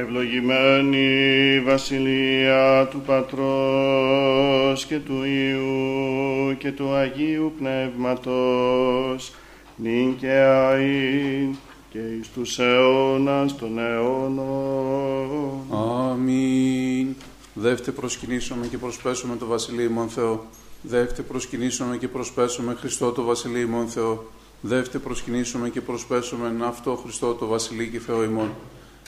Ευλογημένη η Βασιλεία του Πατρός και του Υιού και του Αγίου Πνεύματος, νυν και αΐ και εις τους αιώνας των αιώνων. Αμήν. Δεύτε προσκυνήσουμε και προσπέσουμε το Βασιλείο Θεό. Δεύτε προσκυνήσουμε και προσπέσουμε Χριστό το Βασιλείο Θεό. Δεύτε προσκυνήσουμε και προσπέσουμε αυτό Χριστό το Βασιλείο και Θεό ημών.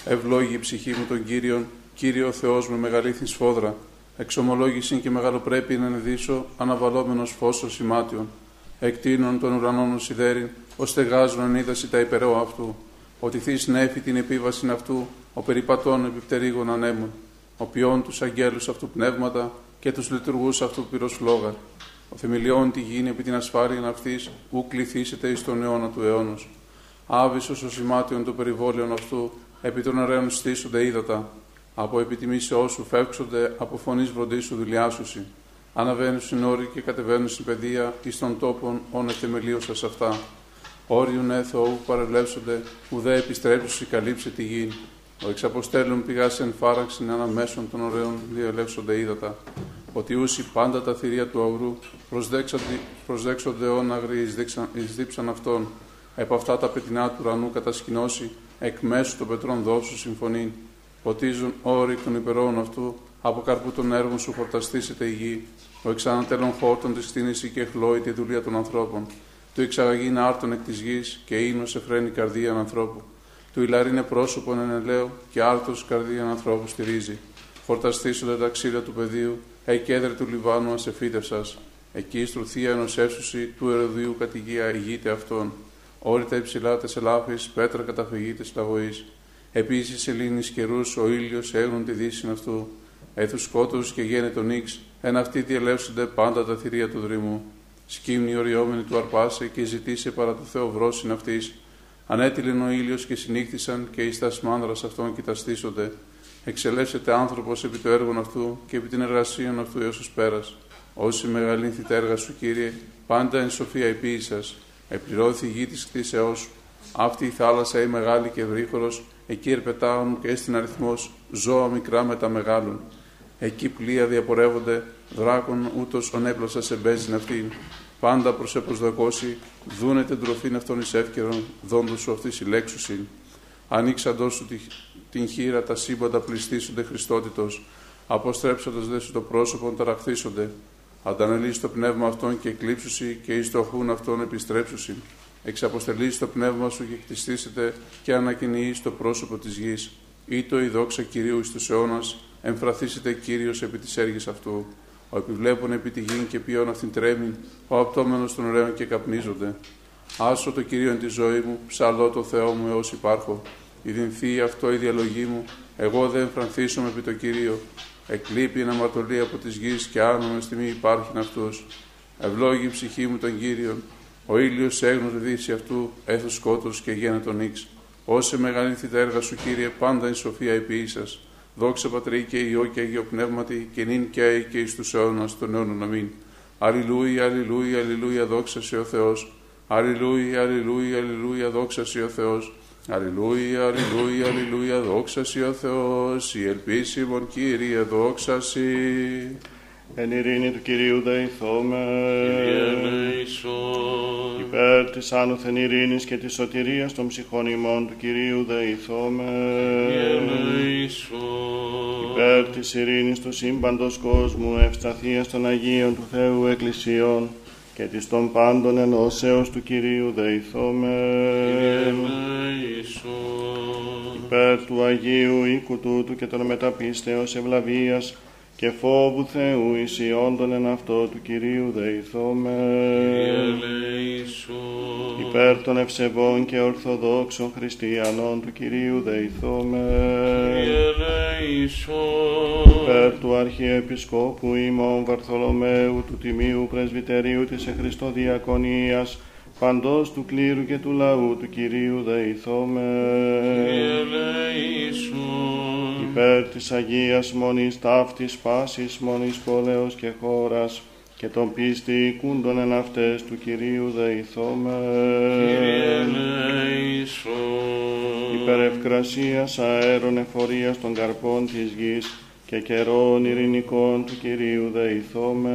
Ευλόγη η ψυχή μου τον Κύριον, Κύριο Θεός με μεγαλήθη σφόδρα. Εξομολόγηση και μεγαλοπρέπει να ενδύσω, αναβαλόμενος φως σημάτιον. Εκτείνων των ουρανών σιδέριν, ω στεγάζουν ανίδαση τα υπερό αυτού. Ότι θείς νέφη την επίβαση αυτού, ο περιπατών επιπτερίγων ανέμων. Ο ποιόν τους αγγέλους αυτού πνεύματα και τους λειτουργούς αυτού πυροσφλόγα. Ο θεμελιών τη γίνει επί την ασφάλεια αυτής, ου κληθήσετε εις τον αιώνα του αιώνος. Άβυσο ο σημάτιον του περιβόλαιων αυτού, επί των ωραίων στήσονται είδατα, από επιτιμήσεώ σου φεύξονται, από φωνής βροντίσου δουλειάσουσι. Αναβαίνουν στην όρη και κατεβαίνουν στην παιδεία, εις των τόπων όν εθεμελίωσα σε αυτά. Όριον έθω όπου παρελεύσονται, ουδέ επιστρέψουσι καλύψε τη γη. Ο εξαποστέλων πηγά εν φάραξιν αναμέσων των ωραίων διαλεύσονται είδατα. Ότι ούσι πάντα τα θηρία του αγρού προσδέξονται όναγροι εις δίψαν αυτών. Επ' αυτά τα πετεινά του ουρανού κατασκηνώσει εκ μέσου των πετρών δόξου συμφωνεί. Ποτίζουν όροι των υπερών αυτού, από καρπού των έργων σου χορταστήσεται η γη. Ο εξανατέλων χόρτων της κτίνηση και χλώει τη δουλεία των ανθρώπων. Του εξαγαγεί να άρτων εκ της γης και ίνος σε φρένει καρδία ανθρώπου. Του είναι πρόσωπον εν ελαίο και άρτος καρδία ανθρώπου στηρίζει. Χορταστήσονται τα ξύλα του πεδίου, εκέδρε του Λιβάνου ασεφίτευσα. Εκεί στρουθία ενό του Εροδίου κατηγία ηγείται αυτών όρυτα υψηλά τε ελάφη, πέτρα καταφυγή της λαγωή. Επίσης σελήνης καιρούς ο ήλιος έγνουν τη δύση αυτού. Έθους σκότους και γένε τον νύξ, εν αυτοί διελεύσονται πάντα τα θηρία του δρυμού. Σκύμνη οριόμενη του αρπάσε και ζητήσε παρά το Θεό βρόσιν αυτής. Ανέτειλεν ο ήλιος και συνήχθησαν και εις τα σμάνδρας αυτών κοιταστήσονται. Εξελεύσεται άνθρωπος επί το έργο αυτού και επί την εργασία αυτού έως πέρας. Όσοι μεγαλύνθη τα έργα σου, κύριε, πάντα εν σοφία επίησας Επληρώθη η γη της κτήσεώ. Αυτή η θάλασσα η μεγάλη και ευρύχωρο, εκεί ερπετάουν και στην αριθμός ζώα μικρά με τα μεγάλων. Εκεί πλοία διαπορεύονται, δράκων ούτως ονέπλωσα σε μπέζιν αυτήν. Πάντα προς επροσδοκώσει, δούνε την τροφήν αυτών εις εύκαιρον, δόντου σου αυτή συλλέξουσιν. Ανοίξαντός σου την χείρα, τα σύμπαντα πληστήσονται Χριστότητος. Αποστρέψοντας δε σου το πρόσωπο, ταραχθήσονται αντανελείς το πνεύμα αυτόν και εκλείψουσι και εις το χούν αυτόν επιστρέψουσι. Εξαποστελείς το πνεύμα σου και κτιστήσετε και ανακοινείς το πρόσωπο της γης. Ήτο η δόξα Κυρίου εις τους αιώνας, εμφραθήσετε Κύριος επί της έργης αυτού. Ο επιβλέπων επί τη γη και ποιόν αυτήν τρέμει, ο απτόμενος των ωραίων και καπνίζονται. Άσο το Κυρίο τη ζωή μου, ψαλώ το Θεό μου έως υπάρχω. Η αυτό η διαλογή μου, εγώ δεν εμφρανθήσω επί το Κυρίο, εκλείπει ένα αμαρτωλή από της γης και άνομε στιγμή υπάρχει αυτός. Ευλόγη η ψυχή μου τον Κύριον, ο ήλιος έγνωσε δύση αυτού, έθος σκότος και γένε τον ίξ. Όσε μεγαλύνθη τα έργα σου Κύριε, πάντα η σοφία επί σας. Δόξα Πατρί και Υιό και Αγίο Πνεύματι και νυν και αεί και εις τους αιώνας των αιώνων αμήν. Αλληλούια, αλληλούια, αλληλούια, δόξα σε ο Θεός. Αλληλούια, αλληλούια, αλληλούια, δόξα σε ο Θεός. Αλληλούια, αλληλούια, αλληλούια, δόξα Σοι ο Θεός, η ελπίσιμον Κύριε, δόξα Σοι. Εν ειρήνη του Κυρίου δεηθώμε. Κύριε Υπέρ της άνωθεν ειρήνης και της σωτηρίας των ψυχών ημών του Κυρίου δεηθώμε. Κύριε Υπέρ της ειρήνης του σύμπαντος κόσμου, ευσταθίας των Αγίων του Θεού Εκκλησιών, και της των πάντων ενώσεως του Κυρίου δεηθώμε. Υπέρ του Αγίου οίκου τούτου και των μεταπίστεως ευλαβίας και φόβου Θεού ισιόντων εν αυτό του Κυρίου δεηθώμε. Υπέρ των ευσεβών και ορθοδόξων χριστιανών του Κυρίου δεηθώμε. Υπέρ του Αρχιεπισκόπου ημών Βαρθολομαίου του Τιμίου Πρεσβυτερίου της Εχριστοδιακονίας παντός του κλήρου και του λαού του Κυρίου δεηθώμε. Υπέρ της Αγίας Μονής ταύτης πάσης μονής πόλεως και χώρας και τον πίστη κούντον εν αυτές του Κυρίου δεηθώμε. Κύριε ελέησον. Υπερευκρασίας αέρων εφορίας των καρπών της γης και καιρών ειρηνικών του Κυρίου δεηθώμε.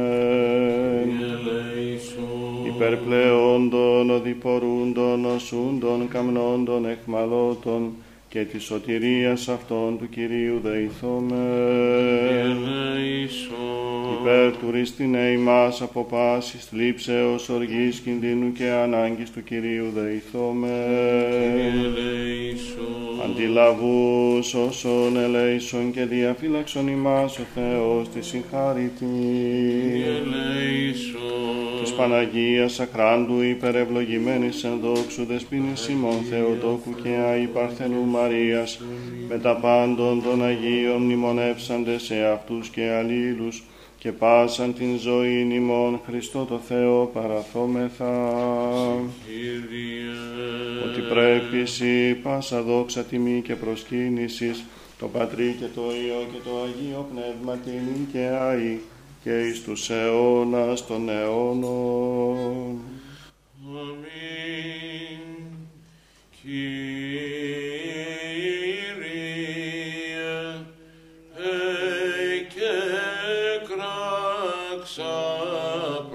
Κύριε ελέησον. Υπερπλεόντων, οδηπορούντων, οσούντων, καμνόντων, εχμαλώτων και της σωτηρίας αυτών του Κυρίου δεηθώμε. Κύριε ελέησον. Υπέρ του ρίστηνε ημάς από πάσης θλίψεως, οργής, κινδύνου και ανάγκης του Κυρίου δεηθώμε. Κύριε ελέησον. Αντιλαβούς όσων ελέησον και διαφύλαξον ημάς ο Θεός τη συγχάρητη. Κύριε ελέησον. Της Παναγίας Αχράντου υπερευλογημένης εν δόξου δεσποίνης ημών Θεοτόκου και Άη Παρθενού Μαρίας με τα πάντων των Αγίων μνημονεύσαντες σε αυτούς και αλλήλους και πάσαν την ζωή ημών Χριστό το Θεό παραθόμεθα Κύριε. ότι πρέπει εσύ πάσα δόξα τιμή και προσκύνησης το Πατρί και το Υιό και το Αγίο Πνεύμα τιμή και Άη και εις τους αιώνας των αιώνων. Αμήν. Κύριε, Saksa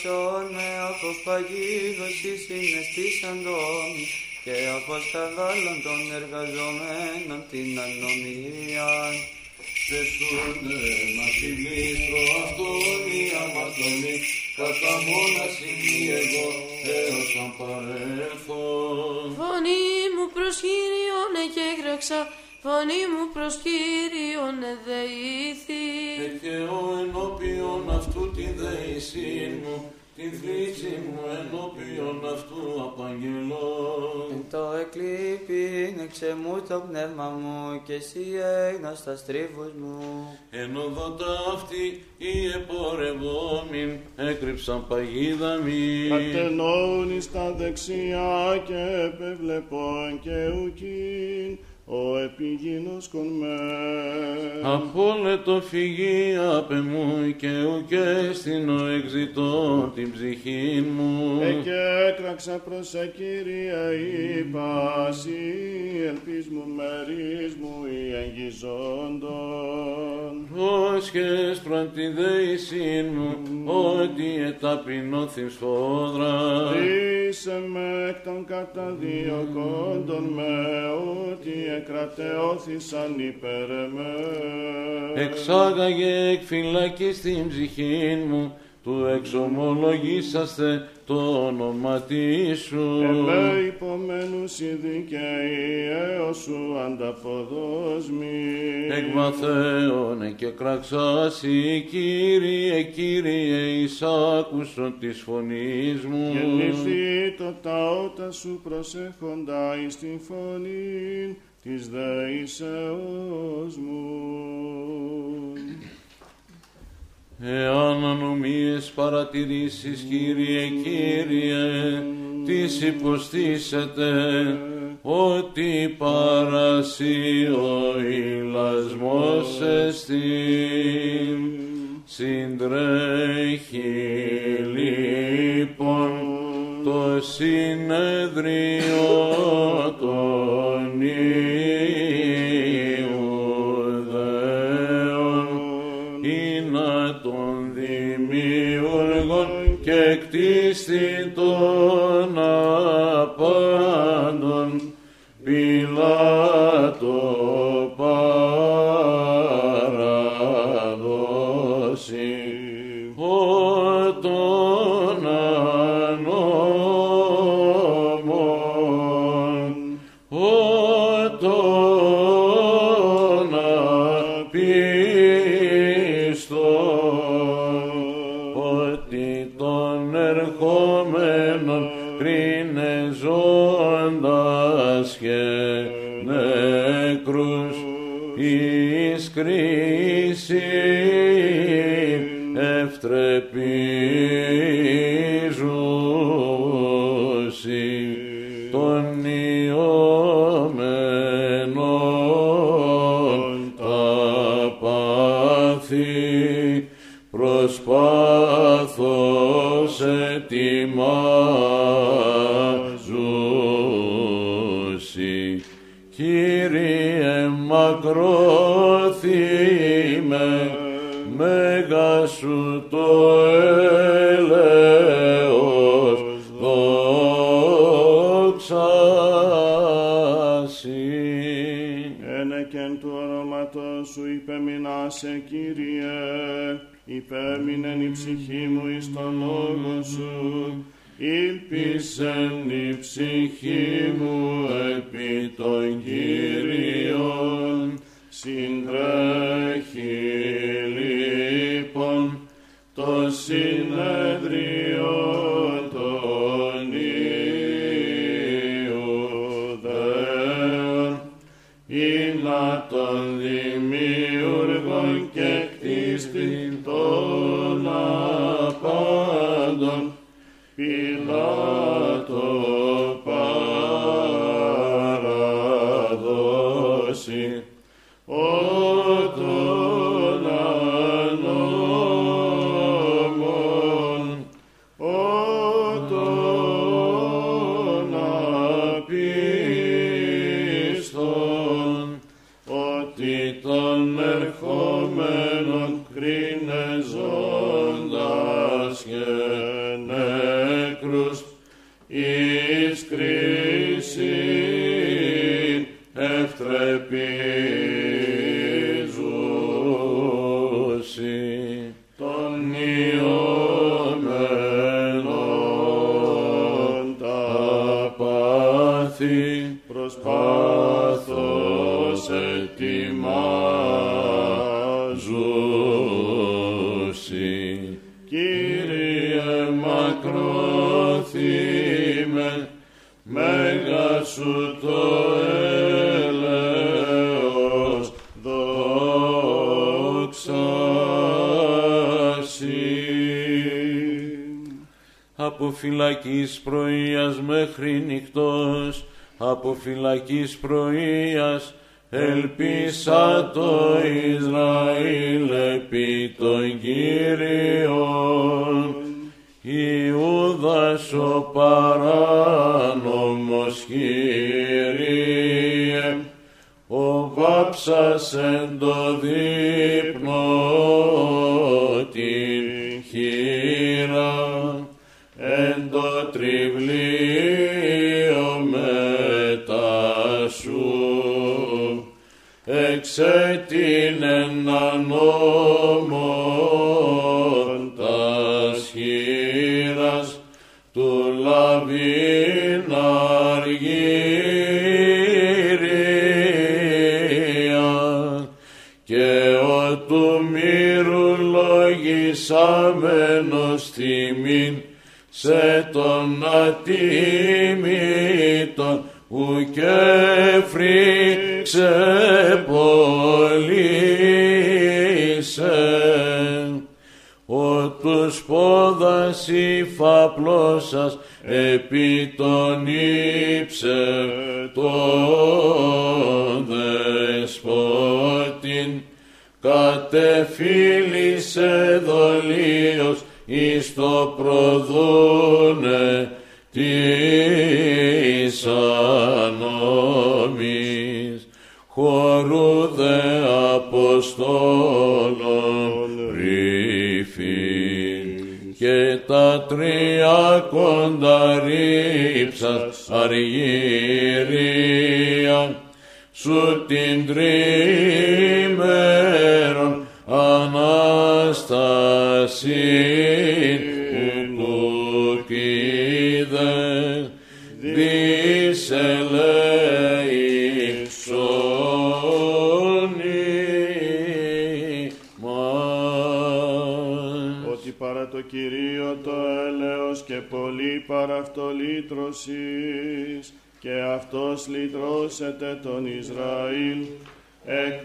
Φύλαξον με από παγίδωση συναισθήσαντων και από σκανδάλων των εργαζομένων την ανομία. Θεσούνται να φιλήσω αυτόν οι αμαρτωλοί κατά μόναση εγώ έως αν παρέλθω. Φωνή μου προς Κύριον εκέγραξα, φωνή μου προς Κύριον εδεήθη. Εκαιώ ενώπιον αυτού την δεησή μου, την θλίψη μου ενώπιον αυτού απαγγελώ. Εν το εκλείπειν εξεμού το πνεύμα μου και εσύ έγνος τα στρίβους μου. Εν οδό ταύτη οι επορευόμην έκρυψαν παγίδα μη. Ατενών εις τα δεξιά και επεβλεπών και ουκίν, ο επιγίνος κονμές. Απόλετο φυγή απ' εμού και ουκέ στην ο εξητών την ψυχή μου. Ε, και έκραξα προς σε Κύριε η πάση, ελπίς μου μερίς μου οι αγγιζόντων. Όσχες προ τη δεησή μου, ότι εταπεινώθη σφόδρα. Ρίσε με εκ των καταδιωκόντων με, ότι εκρατεώθησαν υπέρ εμέ. Εξάγαγε εκ φυλακής στην ψυχή μου, του εξομολογήσαστε το όνομα σου. Εμέ υπομένους οι δικαίοι έως σου ανταποδόσμοι. Εκ βαθέων και κραξάσι, Κύριε, Κύριε, εις άκουσον της φωνής μου. Γεννηθεί το ταότα σου προσέχοντα εις την φωνή της δεήσεώς μου. Εάν ανομίες παρατηρήσεις, Κύριε, Κύριε, τις υποστήσετε, ότι παρασύ ο ηλασμός εστίν. Συντρέχει λοιπόν το συνεδρίο κτίστη των απάντων εις κρίση ευτρεπίζουσι των ιωμένων τα πάθη προσπάθος ετοιμάζουσι. Κύριε μακρόθυμε, μέγα σου το έλεος, δόξα σοι. Ένεκεν του ονόματος σου υπεμεινάσε Κύριε, υπέμεινεν η ψυχή μου εις το λόγο σου, ήλπισεν η ψυχή μου επί των Κύριων, συντρέχει φυλακής πρωίας μέχρι νυχτός, από φυλακής πρωίας ελπίσα το και αυτός λυτρώσεται τον Ισραήλ. Εκ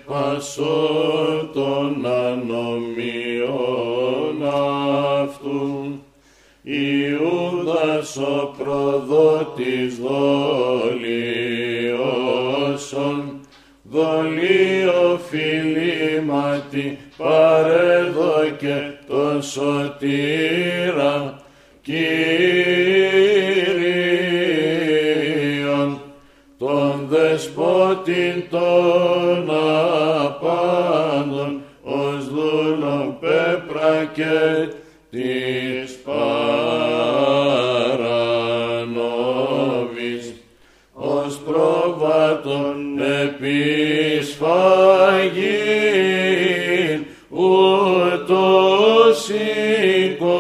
πάντων ως δούλων πέπρα και της παρανόβης ως προβάτων επισφαγήν ούτως συγκολούθη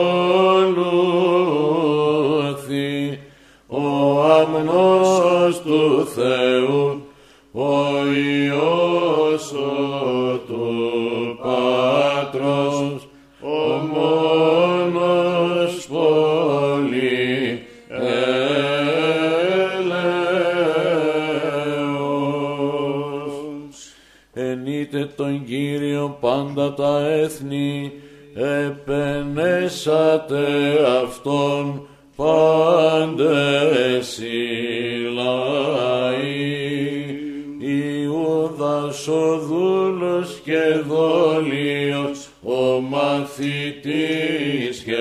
ο αμνός του Θεού. πάντα τα έθνη επενέσατε αυτόν πάντε εσύ λαοί. Ιούδας ο δούλος και δόλιος, ο μαθητής και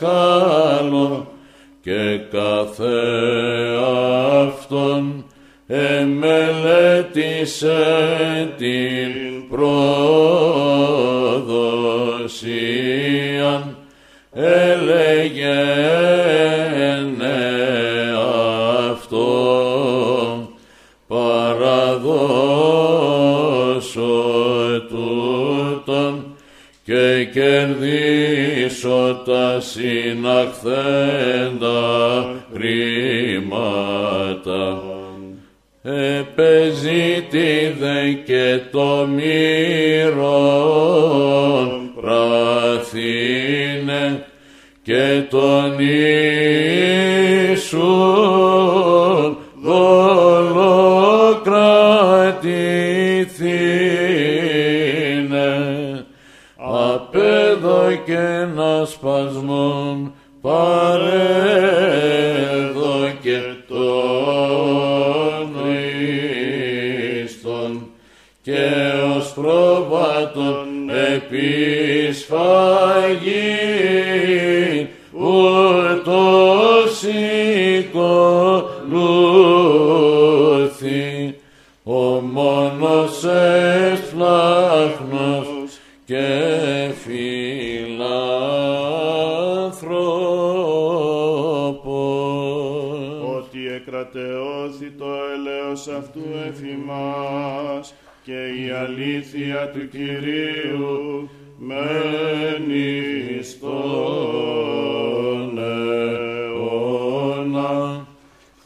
δασκάλων και κάθε αυτόν εμελέτησε την προδοσίαν. Έλεγε ναι αυτό παραδώσω τούτον και κερδί κερδίσω τα συναχθέντα χρήματα. Επεζήτηδε και το μύρον πραθύνε και τον Ιησούν και να σπασμόν. Παρέδω και τον Χριστον και ως πρόβατον επισφαγή ούτως οικολούθη. Ο μόνος εσφλάχνος εκρατεώθη το ελέος αυτού εφημάς και η αλήθεια του Κυρίου μένει στον αιώνα.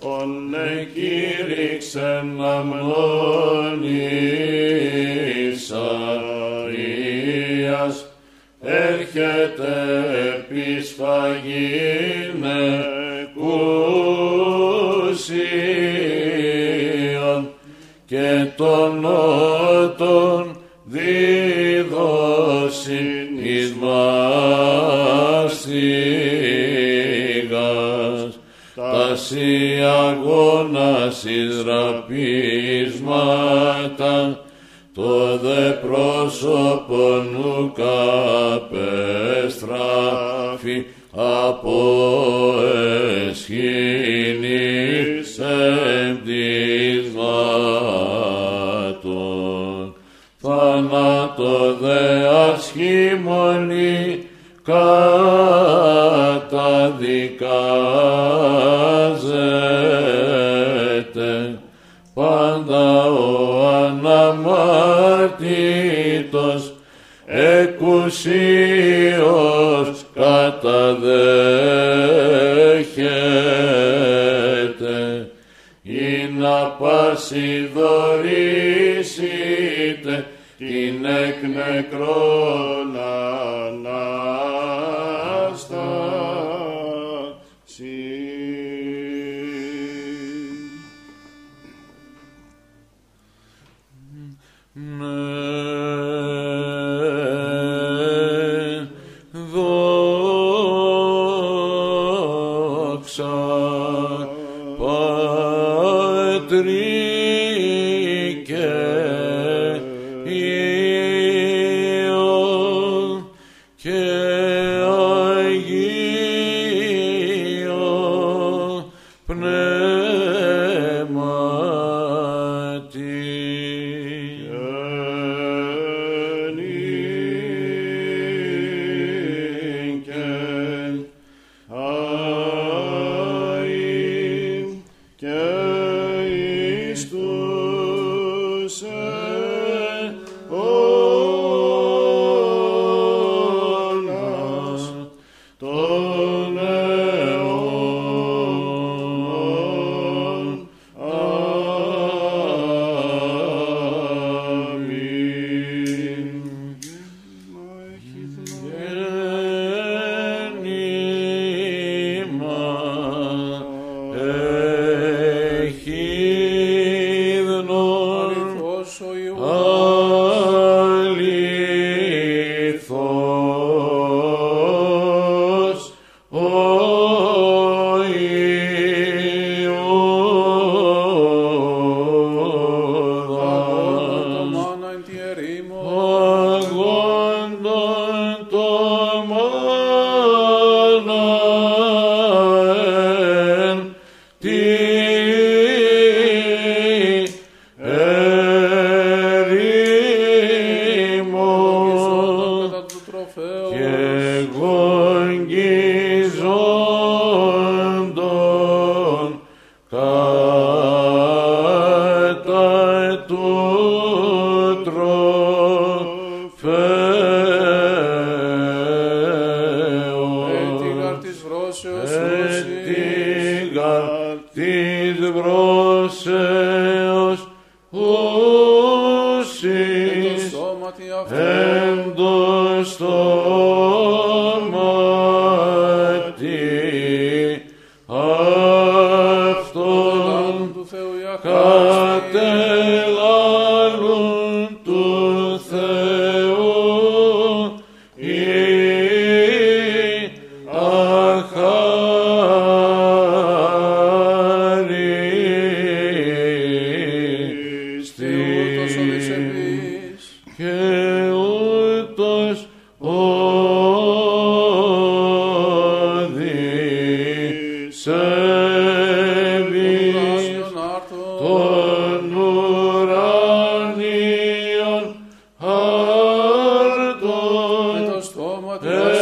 Ον εκήρυξεν αμνών Ισαΐας, έρχεται επισφαγήνε των νότων δίδωσιν εις μάστιγας τάση αγώνας εις ραπίσματα το δε πρόσωπο νου καπεστράφει από εσχήνης δε ασχήμονη καταδικάζεται. Πάντα ο αναμάρτητος εκουσίως καταδέχεται. Ή να πάση δωρήσετε την εκ νεκρών στόματι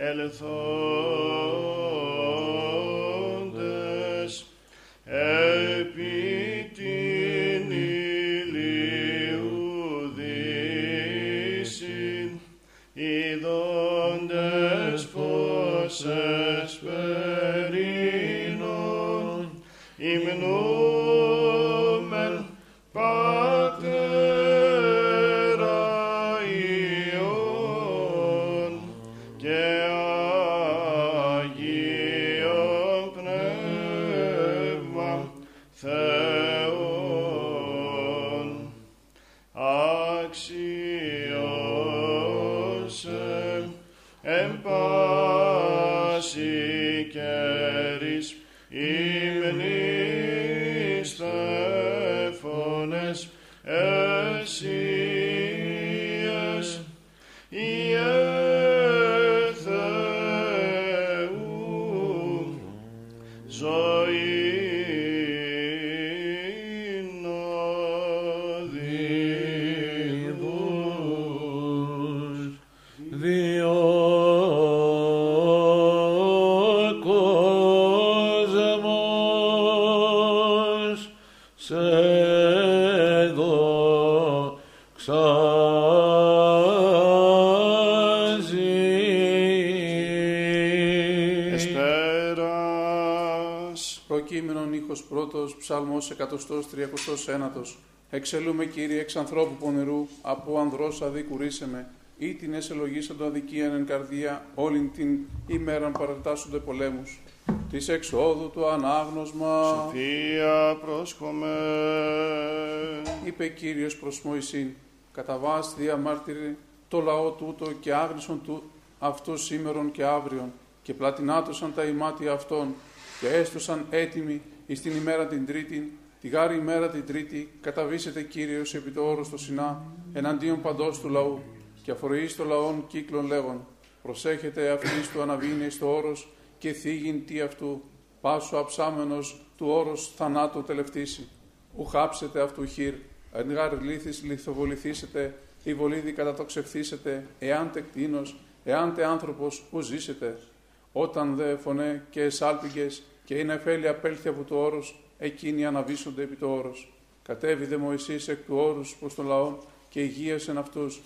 Elephant. Εκατοστός τριακοστός ένατος. Εξελούμε Κύριε εξ ανθρώπου πονηρού, από ανδρός αδίκουρίσε με, ή την εσελογήσαντο αδικίαν εν καρδία, όλην την ημέραν παρατάσσονται πολέμους. Της εξόδου του ανάγνωσμα, Σοφία πρόσχομαι είπε Κύριος προς Μωυσήν, κατά βάση διαμάρτυρε το λαό τούτο και άγνησον του αυτός σήμερον και αύριον και πλατινάτωσαν τα ημάτια αυτών και έστωσαν έτοιμοι εις την ημέρα την τρίτη, τη γάρη ημέρα την τρίτη καταβήσετε Κύριος επί το όρος το Σινά εναντίον παντός του λαού και αφορεί το λαόν κύκλων λέγον προσέχετε αυτής του αναβίνει στο όρος και θίγειν τι αυτού. Πάσο αψάμενος του όρος θανάτου τελευτήσει. Ουχάψετε αυτού χείρ, εν γάρ λύθης λιθοβοληθήσετε, η βολίδη κατατοξευθήσετε, εάν τε κτίνος, εάν τε άνθρωπος που ζήσετε. Όταν δε φωνέ και εσάλπιγγες και είναι εφέλη απέλθει από το όρος, εκείνοι αναβήσονται επί το όρος. Κατέβηδε Μωυσής εκ του όρους προς τον λαό και υγείασεν αυτούς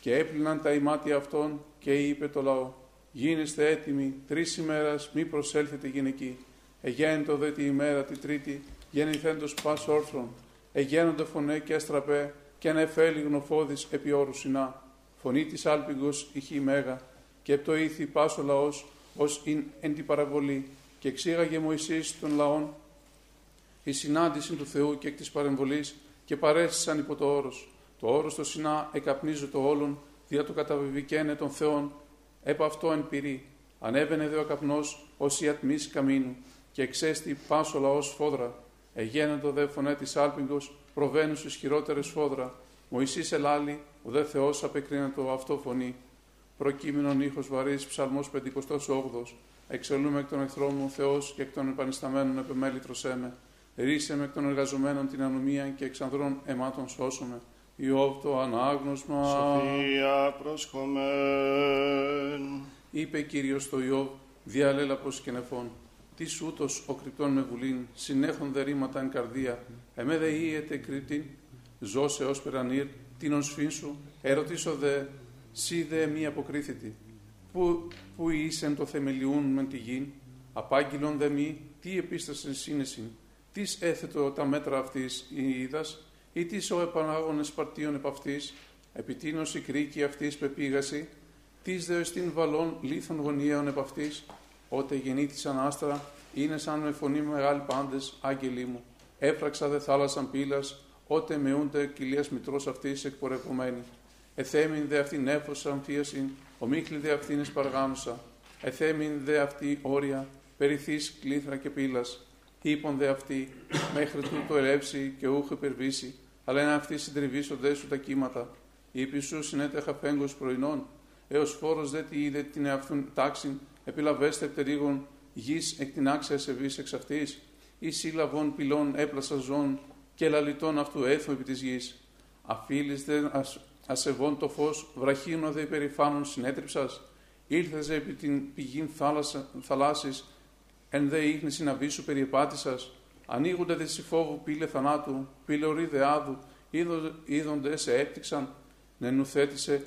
και έπλυναν τα ημάτια αυτών και είπε το λαό «Γίνεστε έτοιμοι, τρεις ημέρας μη προσέλθετε γυναικοί». Εγέννητο δε τη ημέρα τη τρίτη, γεννηθέντος πας όρθρον. Εγένονται φωνέ και αστραπέ και ανεφέλη γνωφόδης επί όρους συνά. Φωνή της άλπιγος ηχή μέγα και το ήθη πας ο λαός ως ειν εν την παραβολή και εξήγαγε Μωυσής των λαών η συνάντηση του Θεού και εκ της παρεμβολής και παρέστησαν υπό το όρος. Το όρος το Σινά εκαπνίζει το όλον, δια του καταβιβικένε των Θεών, επ' αυτό εν πυρή. Ανέβαινε δε ο καπνός ως η ατμής καμίνου και εξέστη πάσο λαός φόδρα. Εγένετο δε φωνέ της άλπιγγος, προβαίνουν στις χειρότερες φόδρα. Μωυσής ελάλη, ο δε Θεός απεκρίνατο αυτό φωνή. Προκείμενον ήχος βαρύς, ψαλμός 58. Εξελούμε εκ των εχθρών μου Θεός και εκ των επανισταμένων επεμέλητρος έμε. Ρίσε με εκ των εργαζομένων την ανομία και εξ ανδρών αιμάτων σώσομαι. Ιώβ το ανάγνωσμα. Σοφία πρόσχομεν Είπε Κύριος στο Ιώβ, διαλέλαπος και νεφών. Τι ούτως ο κρυπτών με βουλήν, συνέχον δε ρήματα εν καρδία, εμέ δε ήετε κρυπτήν, ζώσε ως περανήρ, την οσφήν σου, ερωτήσω δε, σύ δε μη αποκρίθητη. Πού, πού είσαι το θεμελιούν μεν τη γην, απάγγειλον δε μη, τι επίστασεν σύνεσιν, τις έθετο τα μέτρα αυτής η είδας, ή τις ο επανάγονες παρτίων επ' αυτής, επιτείνωση κρίκη αυτής πεπίγαση, τις δε στην βαλών λίθων γωνιαίων επ' αυτής, ότε γεννήθησαν άστρα, είναι σαν με φωνή μεγάλη πάντες, άγγελοι μου. Έφραξα δε θάλασσαν πύλας, ότε μεούνται κοιλίας μητρός αυτής εκπορευωμένη. Εθέμην δε αυτήν νέφος αμφίασιν, ομίχλη δε αυτήν εσπαργάνουσα. Εθέμην δε αυτή όρια, περιθείς κλήθρα και πύλας. Είπον δε αυτή, μέχρι τούτο ελεύσει και ούχ υπερβήσει, αλλά είναι αυτή συντριβήσονται σου τα κύματα. Είπε σου συνέτεχα φέγγος πρωινών, έως φόρος δε τη είδε την εαυτούν τάξην, επιλαβέστε πτερίγων γης εκ την άξια σεβής εξ αυτής, ή σύλλαβων πυλών έπλασα ζών και λαλιτών αυτού έθου επί της γης. Αφίλεις δε ας, ασεβών το φως, βραχύνω δε υπερηφάνων συνέτριψας, ήλθες επί την πηγήν θάλασσα, θαλάσσης, εν δε ίχνη συναβή σου περιεπάτησας, ανοίγονται δε φόβου πύλε θανάτου, πύλε ορίδε άδου, είδονται σε έπτυξαν, νενουθέτησε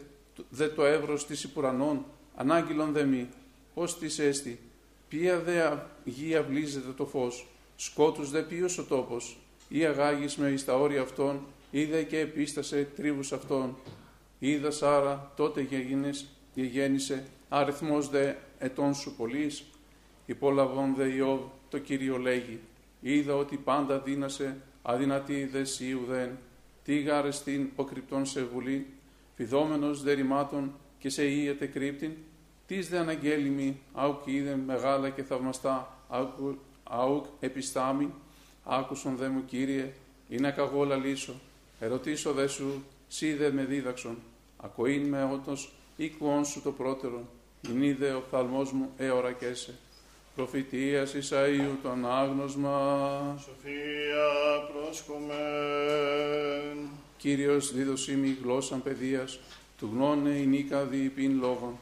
δε το εύρος της υπουρανών, ανάγγυλον δε μη, ως της έστη, ποια δε γη αυλίζεται το φως, σκότους δε ποιος ο τόπος, ή αγάγεις με εις τα όρια αυτών, είδε και επίστασε τρίβους αυτών. Είδα Σάρα, τότε γεγίνες, γεγέννησε, αριθμός δε ετών σου πολλής, υπόλαβον δε Ιώβ, το Κύριο λέγει, είδα ότι πάντα δύνασε, αδυνατή δε σίου δεν, τι γάρεστην ο κρυπτών σε βουλή, φιδόμενος δε ρημάτων και σε ίεται κρύπτην, τις δε αναγγέλιμη, άουκ είδε μεγάλα και θαυμαστά, άουκ, άουκ επιστάμι, άκουσον δε μου Κύριε, είναι καγόλα λύσω, ερωτήσω δε σου, σύ δε με δίδαξον, ακοήν με ότος, οίκουον σου το πρώτερο, είδε ο φθαλμός μου εωρακέσαι. Προφητείας Ισαΐου τον άγνωσμα. Σοφία πρόσκομεν. Κύριος δίδωσή γλώσσαν παιδείας, του γνώνε η νίκα διηπίν λόγων.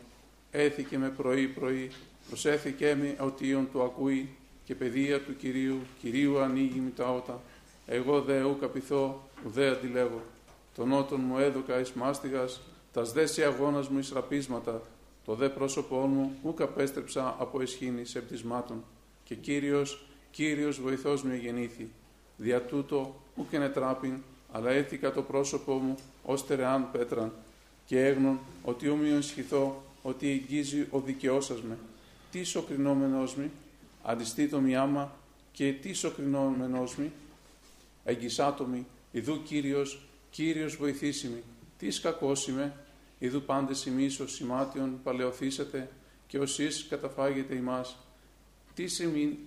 Έθηκε με πρωί πρωί, προσέθηκε με οτίον του ακούει και παιδεία του Κυρίου, Κυρίου ανοίγει μη τα ότα. Εγώ δε ου καπηθώ, ουδέ αντιλέγω. Τον ότον μου έδωκα εις μάστιγας, τας δέσει αγώνας μου εις ραπίσματα, το δε πρόσωπό μου ου καπέστρεψα από εσχήνηςεπτισμάτων. Και Κύριος, Κύριος βοηθός μου γεννήθη. Δια τούτο ου και νετράπην, αλλά έθηκα το πρόσωπό μου ως τερεάν πέτραν και έγνων ότι όμοιον σχηθώ ότι εγγίζει ο δικαιώσας με. Τις σοκρινόμενός μη, αντιστήτω μη άμα και τις σοκρινόμενός μη, εγγισάτομη, ιδού Κύριος, Κύριος βοηθήσιμη, τις σκακώσιμε, ιδού πάντες ημείς ως σημάτιον παλαιοθήσατε και εις καταφάγετε ημάς. Τι σε μην,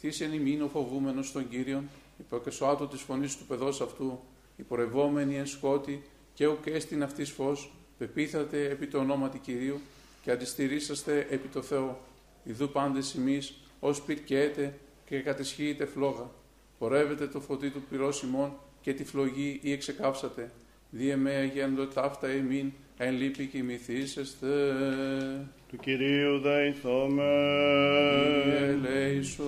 τι σε ο φοβούμενος των Κύριον, υποκεσουάτο της φωνής του παιδός αυτού, υπορευόμενοι εν σκότη και ουκ έστειν αυτής φως, πεπίθατε επί το ονόματι Κυρίου και αντιστηρίσαστε επί το Θεό. Ιδού πάντες ημείς ως πυρκέτε και κατεσχύετε φλόγα. Πορεύετε το φωτί του πυρός ημών και τη φλογή ή εξεκάψατε. Διεμέα γέντο ταύτα εμήν, εν λύπη κοιμηθήσεστε. Του Κυρίου δεηθώμε. Ελέησο.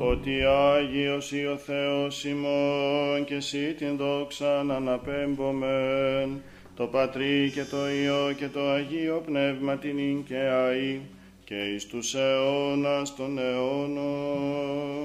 Ότι Άγιος ή ο Θεός ημών και εσύ την δόξα να αναπέμπομεν. Το Πατρί και το Υιό και το Αγίο Πνεύμα την και αή και εις τους αιώνας των αιώνων.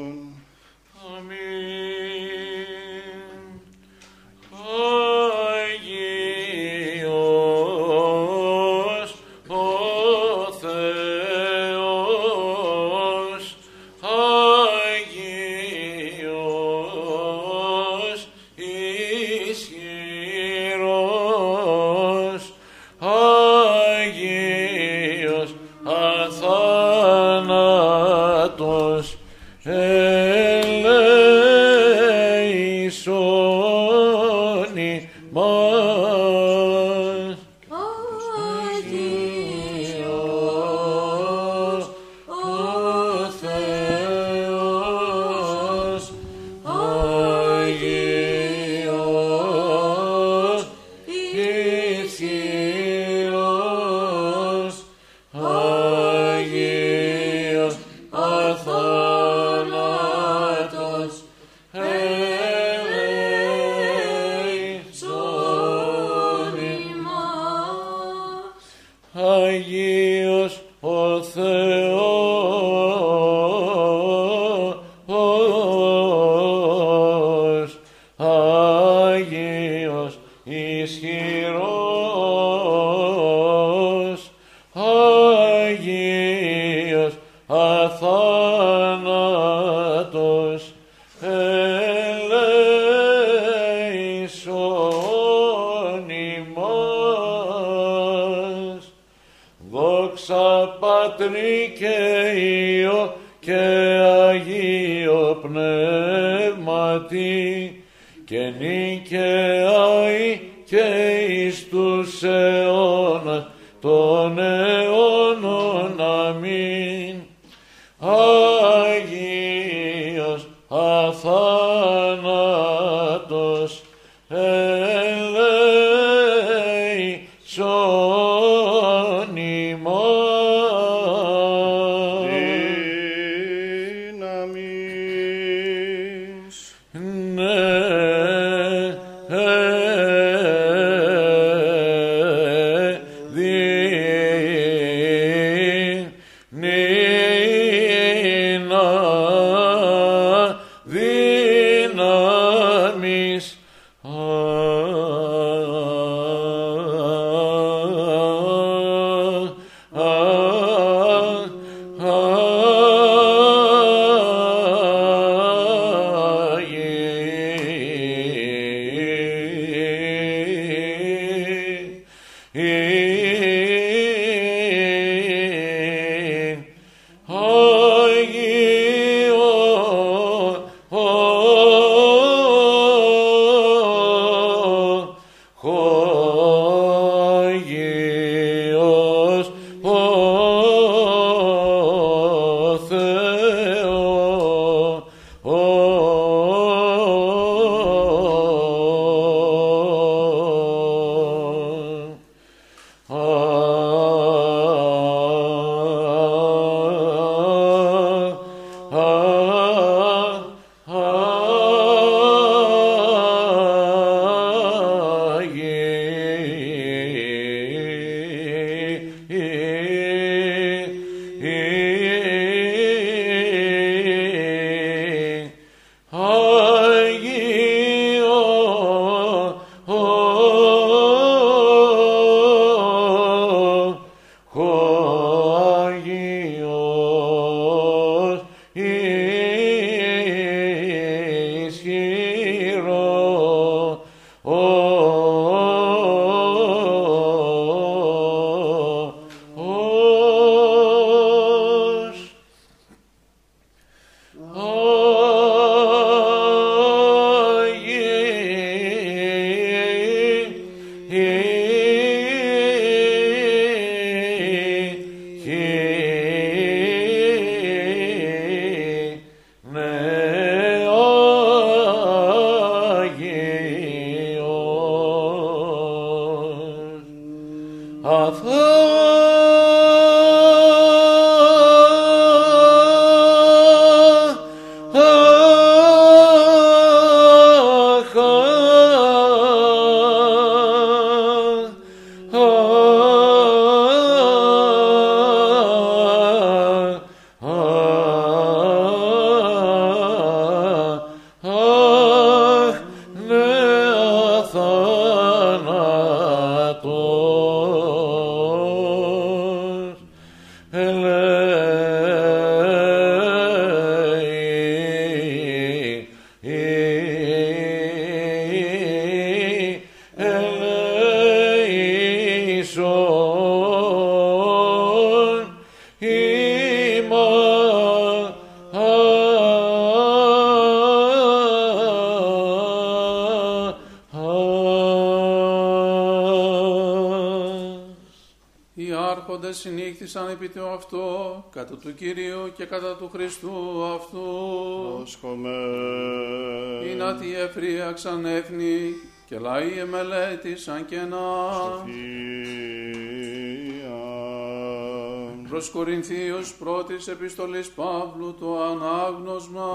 Προς Κορινθίους πρώτης επιστολής Παύλου το ανάγνωσμα.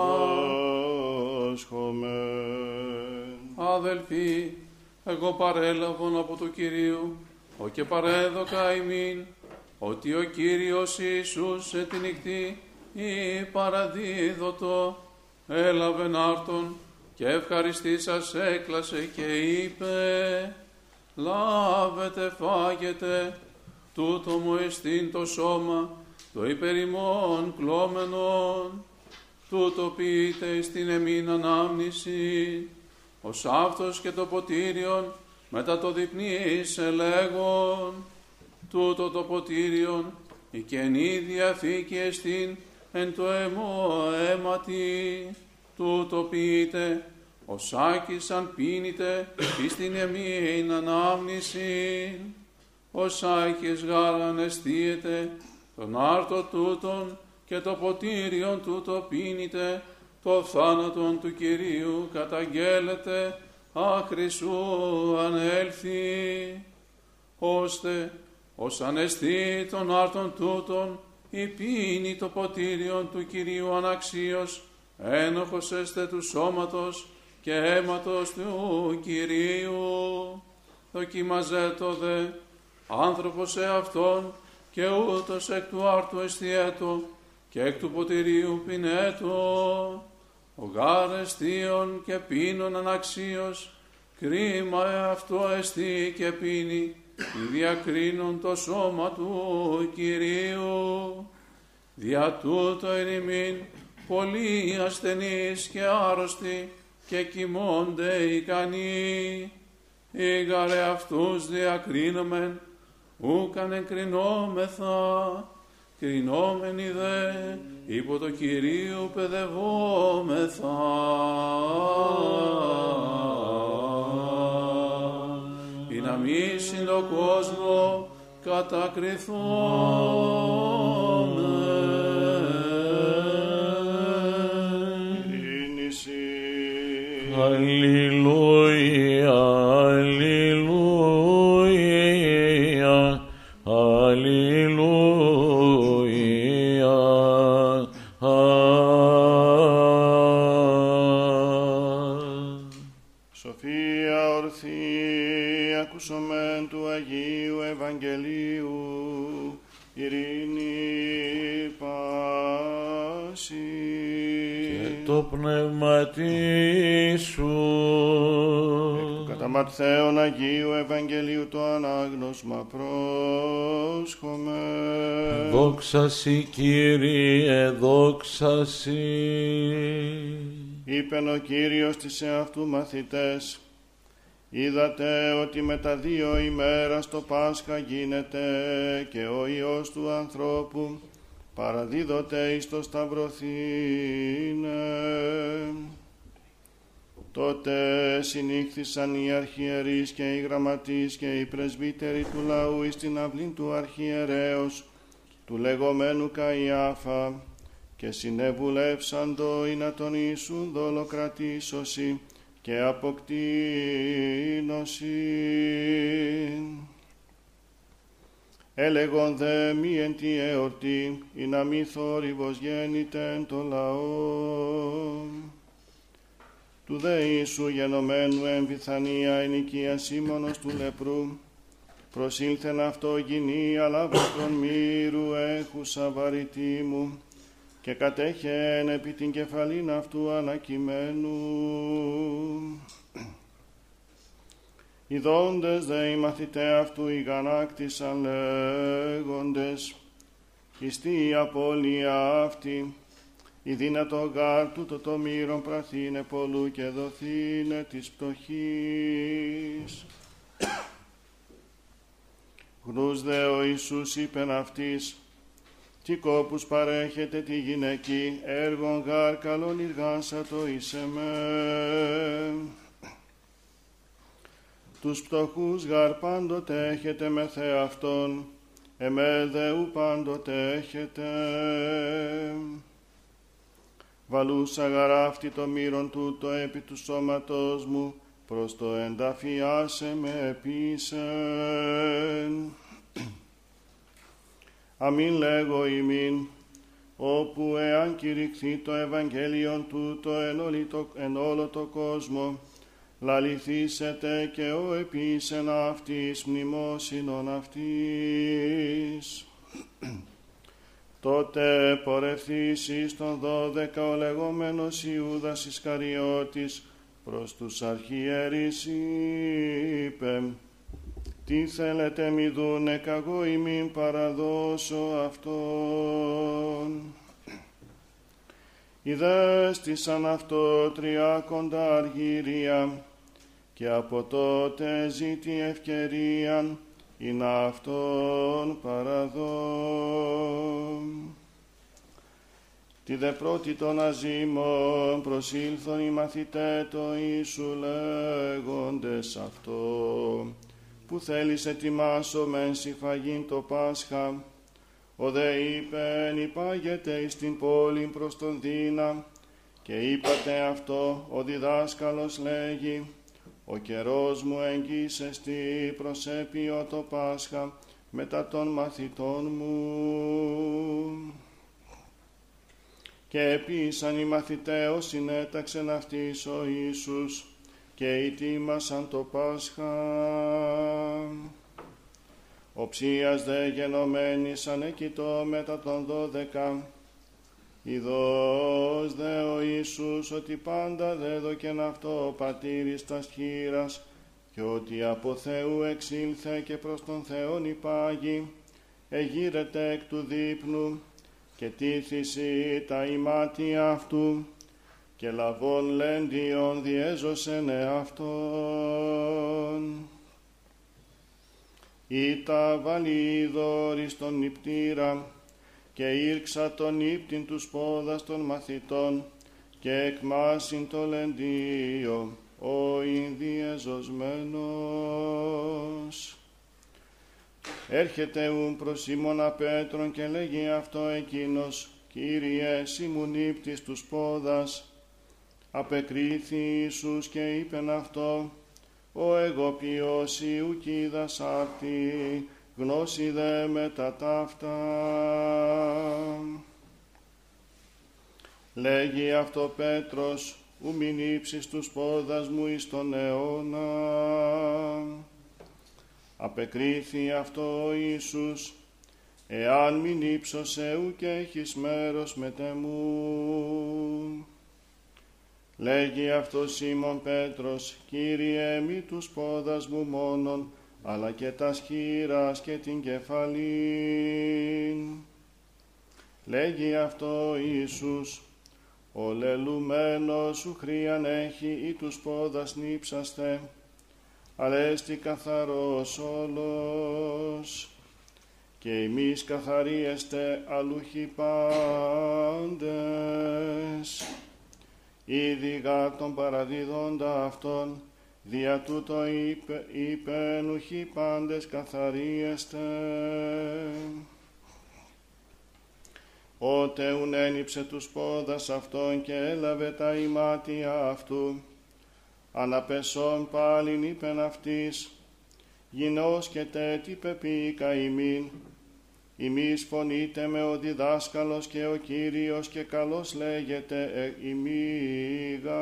Πρόσχομαι. Αδελφοί, εγώ παρέλαβον από του Κυρίου, ο και παρέδοκα ημίν, ότι ο Κύριος Ιησούς σε την νυχτή ή παραδίδωτο, έλαβε άρτον και ευχαριστήσας έκλασε και είπε, λάβετε φάγετε, τούτο μου εστίν το σώμα, το υπερημών κλώμενον, τούτο ποιείται στην εμήν ανάμνηση, ως αυτός και το ποτήριον μετά το διπνείς ελέγον, τούτο το ποτήριον η καινή διαθήκη εστίν εν το αιμό αίματι, τούτο ποιείται ως άκησαν πίνετε εις την εμήν ανάμνηση, ως άκης γάραν εστίεται τον άρτο τούτον και το ποτήριον τούτο πίνετε, το θάνατον του Κυρίου καταγγέλλεται, άχρη σου ανέλθει, ώστε ως ανεστεί τον άρτον τούτον, η πίνη το ποτήριον του Κυρίου αναξίως, ένοχος έστε του σώματος και αίματος του Κυρίου. Δοκιμαζέτο δε, άνθρωπος εαυτόν και ούτως εκ του άρτου εστιέτο και εκ του ποτηρίου πινέτο. Ο γάρ εστίον και πίνων αναξίως, κρίμα εαυτό εστί και πίνει, μη διακρίνουν το σώμα του Κυρίου. Δια τούτο ερημήν πολλοί ασθενείς και άρρωστοι και κοιμώνται ικανοί. Ήγαρε αυτούς διακρίνομεν, ούκαν εγκρινόμεθα, κρινόμενοι δε υπό το Κυρίου παιδευόμεθα. Ή να μη συν το κόσμο κατακριθούμε. Πνεύματί σου. Κατά Ματθαίον Αγίου Ευαγγελίου το ανάγνωσμα πρόσχομαι. Δόξα σοι, Κύριε, δόξα σοι. Είπεν ο Κύριος της εαυτού μαθητές, είδατε ότι μετά δύο ημέρας το Πάσχα γίνεται και ο Υιός του ανθρώπου παραδίδοται εις το σταυρωθήνε. Τότε συνήχθησαν οι αρχιερείς και οι γραμματείς και οι πρεσβύτεροι του λαού εις την αυλή του αρχιερέως, του λεγόμενου Καϊάφα, και συνεβουλεύσαν το ή να τον Ιησούν δολοκρατήσωση και αποκτήνωση. Έλεγον δε μη εν τη εορτή, ή να μη θόρυβος γέννηται εν το λαό. Του δε Ιησού γενομένου εν Βυθανία ενοικία Σίμωνος του λεπρού, προσήλθεν αυτό γυνή αλάβαστον μύρου έχουσα βαρυτή μου, και κατέχεν επί την κεφαλήν αυτού ανακειμένου. Οι δόντες δε οι μαθητέ αυτού ηγανάκτησαν λέγοντες, «Ιστή η απώλεια αυτή, η δύνατο γάρ τούτο το μύρον πραθήνε πολλού και δοθήνε της πτωχής». Γνούς δε ο Ιησούς είπεν αυτής, τι κόπους παρέχετε τη γυναική, έργον γάρ καλόν το είσαι με. Τους πτωχούς γάρ πάντοτε έχετε με Θεαυτόν, εμέ δε ου πάντοτε έχετε. Βαλούσα γαράφτη το μύρον τούτο επί του σώματός μου, προς το ενταφιάσε με επίσεν. Αμήν λέγω ημίν, όπου εάν κηρυχθεί το Ευαγγέλιον τούτο εν, όλη το, εν όλο το κόσμο, λαληθήσετε και ο επίσεν αυτής μνημόσυνον αυτής. Τότε πορευθείς εις τον δώδεκα ο λεγόμενος Ιούδας Ισκαριώτης προς τους αρχιερείς είπε «Τι θέλετε μη δούνε καγώ ημίν παραδώσω αυτόν». Ιδέστησαν αυτό τριάκοντα αργύρια και από τότε ζήτη ευκαιρίαν ή να αυτόν παραδώ. Τη δε πρώτη των αζήμων προσήλθον οι μαθητές το Ιησού λέγοντες αυτό, που θέλεις ετοιμάσω μεν συμφαγήν το Πάσχα, ο δε είπεν υπάγεται εις την πόλη προς τον Δίνα, και είπατε αυτό ο διδάσκαλος λέγει, ο καιρός μου εγγύσεστη προσέπιο το Πάσχα μετά των μαθητών μου. Και επίσαν οι μαθηταίος συνέταξεν αυτής ο Ιησούς και ετοίμασαν το Πάσχα. Οψίας δε γενομένης ανεκοιτώ μετά των δώδεκα. Ιδός δε ο Ιησούς ότι πάντα δέδοκεν αυτό ο πατήρης τας χείρας και ότι από Θεού εξήλθε και προς τον Θεόν υπάγει, εγείρεται εκ του δείπνου και τίθηση τα ημάτια αυτού και λαβών λέντιον διέζωσεν εαυτόν. Ήτα βαλίδωρης στον νυπτήρα και ήρξα τον ύπτην τους πόδας των μαθητών και εκμάσιν το λεντίο ο Ινδιεζωσμένος. Έρχεται ουν προς Σίμωνα Πέτρον και λέγει αυτό εκείνος «Κύριε, σήμουν ύπτης τους πόδας». Απεκρίθη Ιησούς και είπεν αυτό «Ο εγώ ποιός ουκίδας άρτη, γνώση δε με τα ταύτα». Λέγει αυτό Πέτρος ου μην ύψεις τους πόδας μου εις τον αιώνα. Απεκρίθη αυτό ο Ιησούς, εάν μην ύψωσε ου και έχεις μέρος με τεμού. Λέγει αυτό Σίμων Πέτρος, Κύριε μη τους πόδας μου μόνον, αλλά και τα σχήρας και την κεφαλήν. Λέγει αυτό Ιησούς, ο λελουμένος σου χρίαν έχει ή τους πόδας νύψαστε, αλλά έστι καθαρός όλος, και εμείς καθαρίεστε αλλούχοι πάντες. Ήδη γάρ τον παραδίδοντα αυτόν, δια τούτο είπε, είπεν ουχοί πάντες καθαρίεστε. Ότε ουν ένυψε τους πόδας αυτόν και έλαβε τα ημάτια αυτού, αναπεσόν πάλιν είπεν αυτής, γινός και τέτοι πεπίκα ημίν, ημείς φωνείτε με ο διδάσκαλος και ο Κύριος και καλός λέγεται ε, ημίγαρ.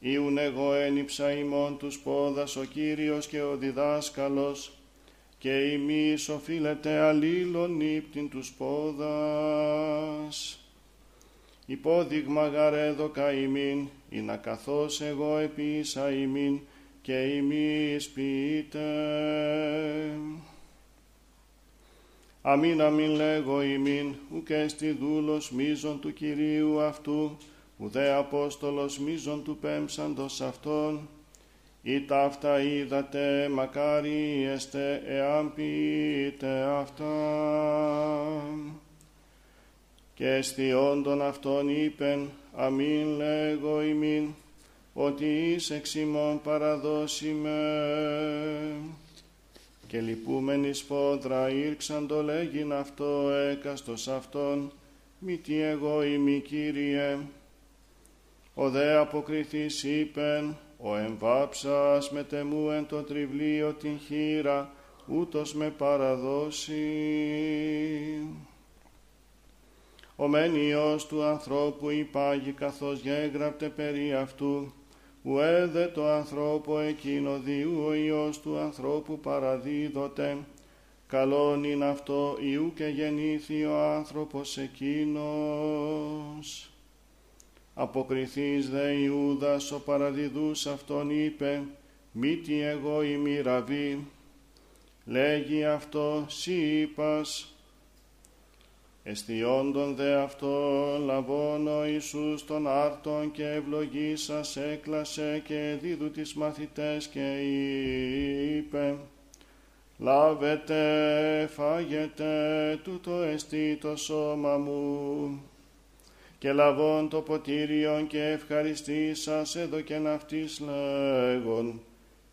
Ιουν εγώ ένυψα ημών τους πόδας ο Κύριος και ο διδάσκαλος, και ημείς οφείλετε αλλήλων ύπτην τους πόδας. Υπόδειγμα γαρέδοκα ημίν, ή να καθώς εγώ επίσα ημίν, και ημείς ποιείτε. Αμήν αμήν λέγω ημίν, ουκ στη δούλος μίζων του Κυρίου αυτού, ουδέ Απόστολος μίζων του πέμψαντος αυτών, ή ταύτα είδατε μακάρι εστε εάν πείτε αυτά. Και αισθιόντων αυτών είπεν, αμήν λέγω ημίν, ότι εις εξημών παραδώσιμε. Και λυπούμενη σπόδρα ήρξαν το λέγειν αυτό έκαστος αυτόν, μη τι εγώ ημί Κύριε. Ο δε αποκριθής είπεν, ο εμβάψας με τεμού εν το τριβλίο την χείρα, ούτως με παραδώσει. Ο μένιος του ανθρώπου υπάγει καθώς γέγραπτε περί αυτού, ουέδε το ανθρώπο εκείνο διού ο Υιός του ανθρώπου παραδίδοτε, καλόν είναι αυτό Ιού και γεννήθη ο άνθρωπος εκείνος. Αποκριθείς δε Ιούδας ο παραδιδούς αυτόν είπε, μη τι εγώ ημί ραβή, λέγει αυτό σύ είπας. Εστιόντων δε αυτό λαβών ο Ιησούς των άρτων και ευλογήσας έκλασε και δίδου τις μαθητές και είπε, λάβετε, φάγετε, τούτο εστί το σώμα μου και λαβών το ποτήριον και ευχαριστήσας και αυτής λέγον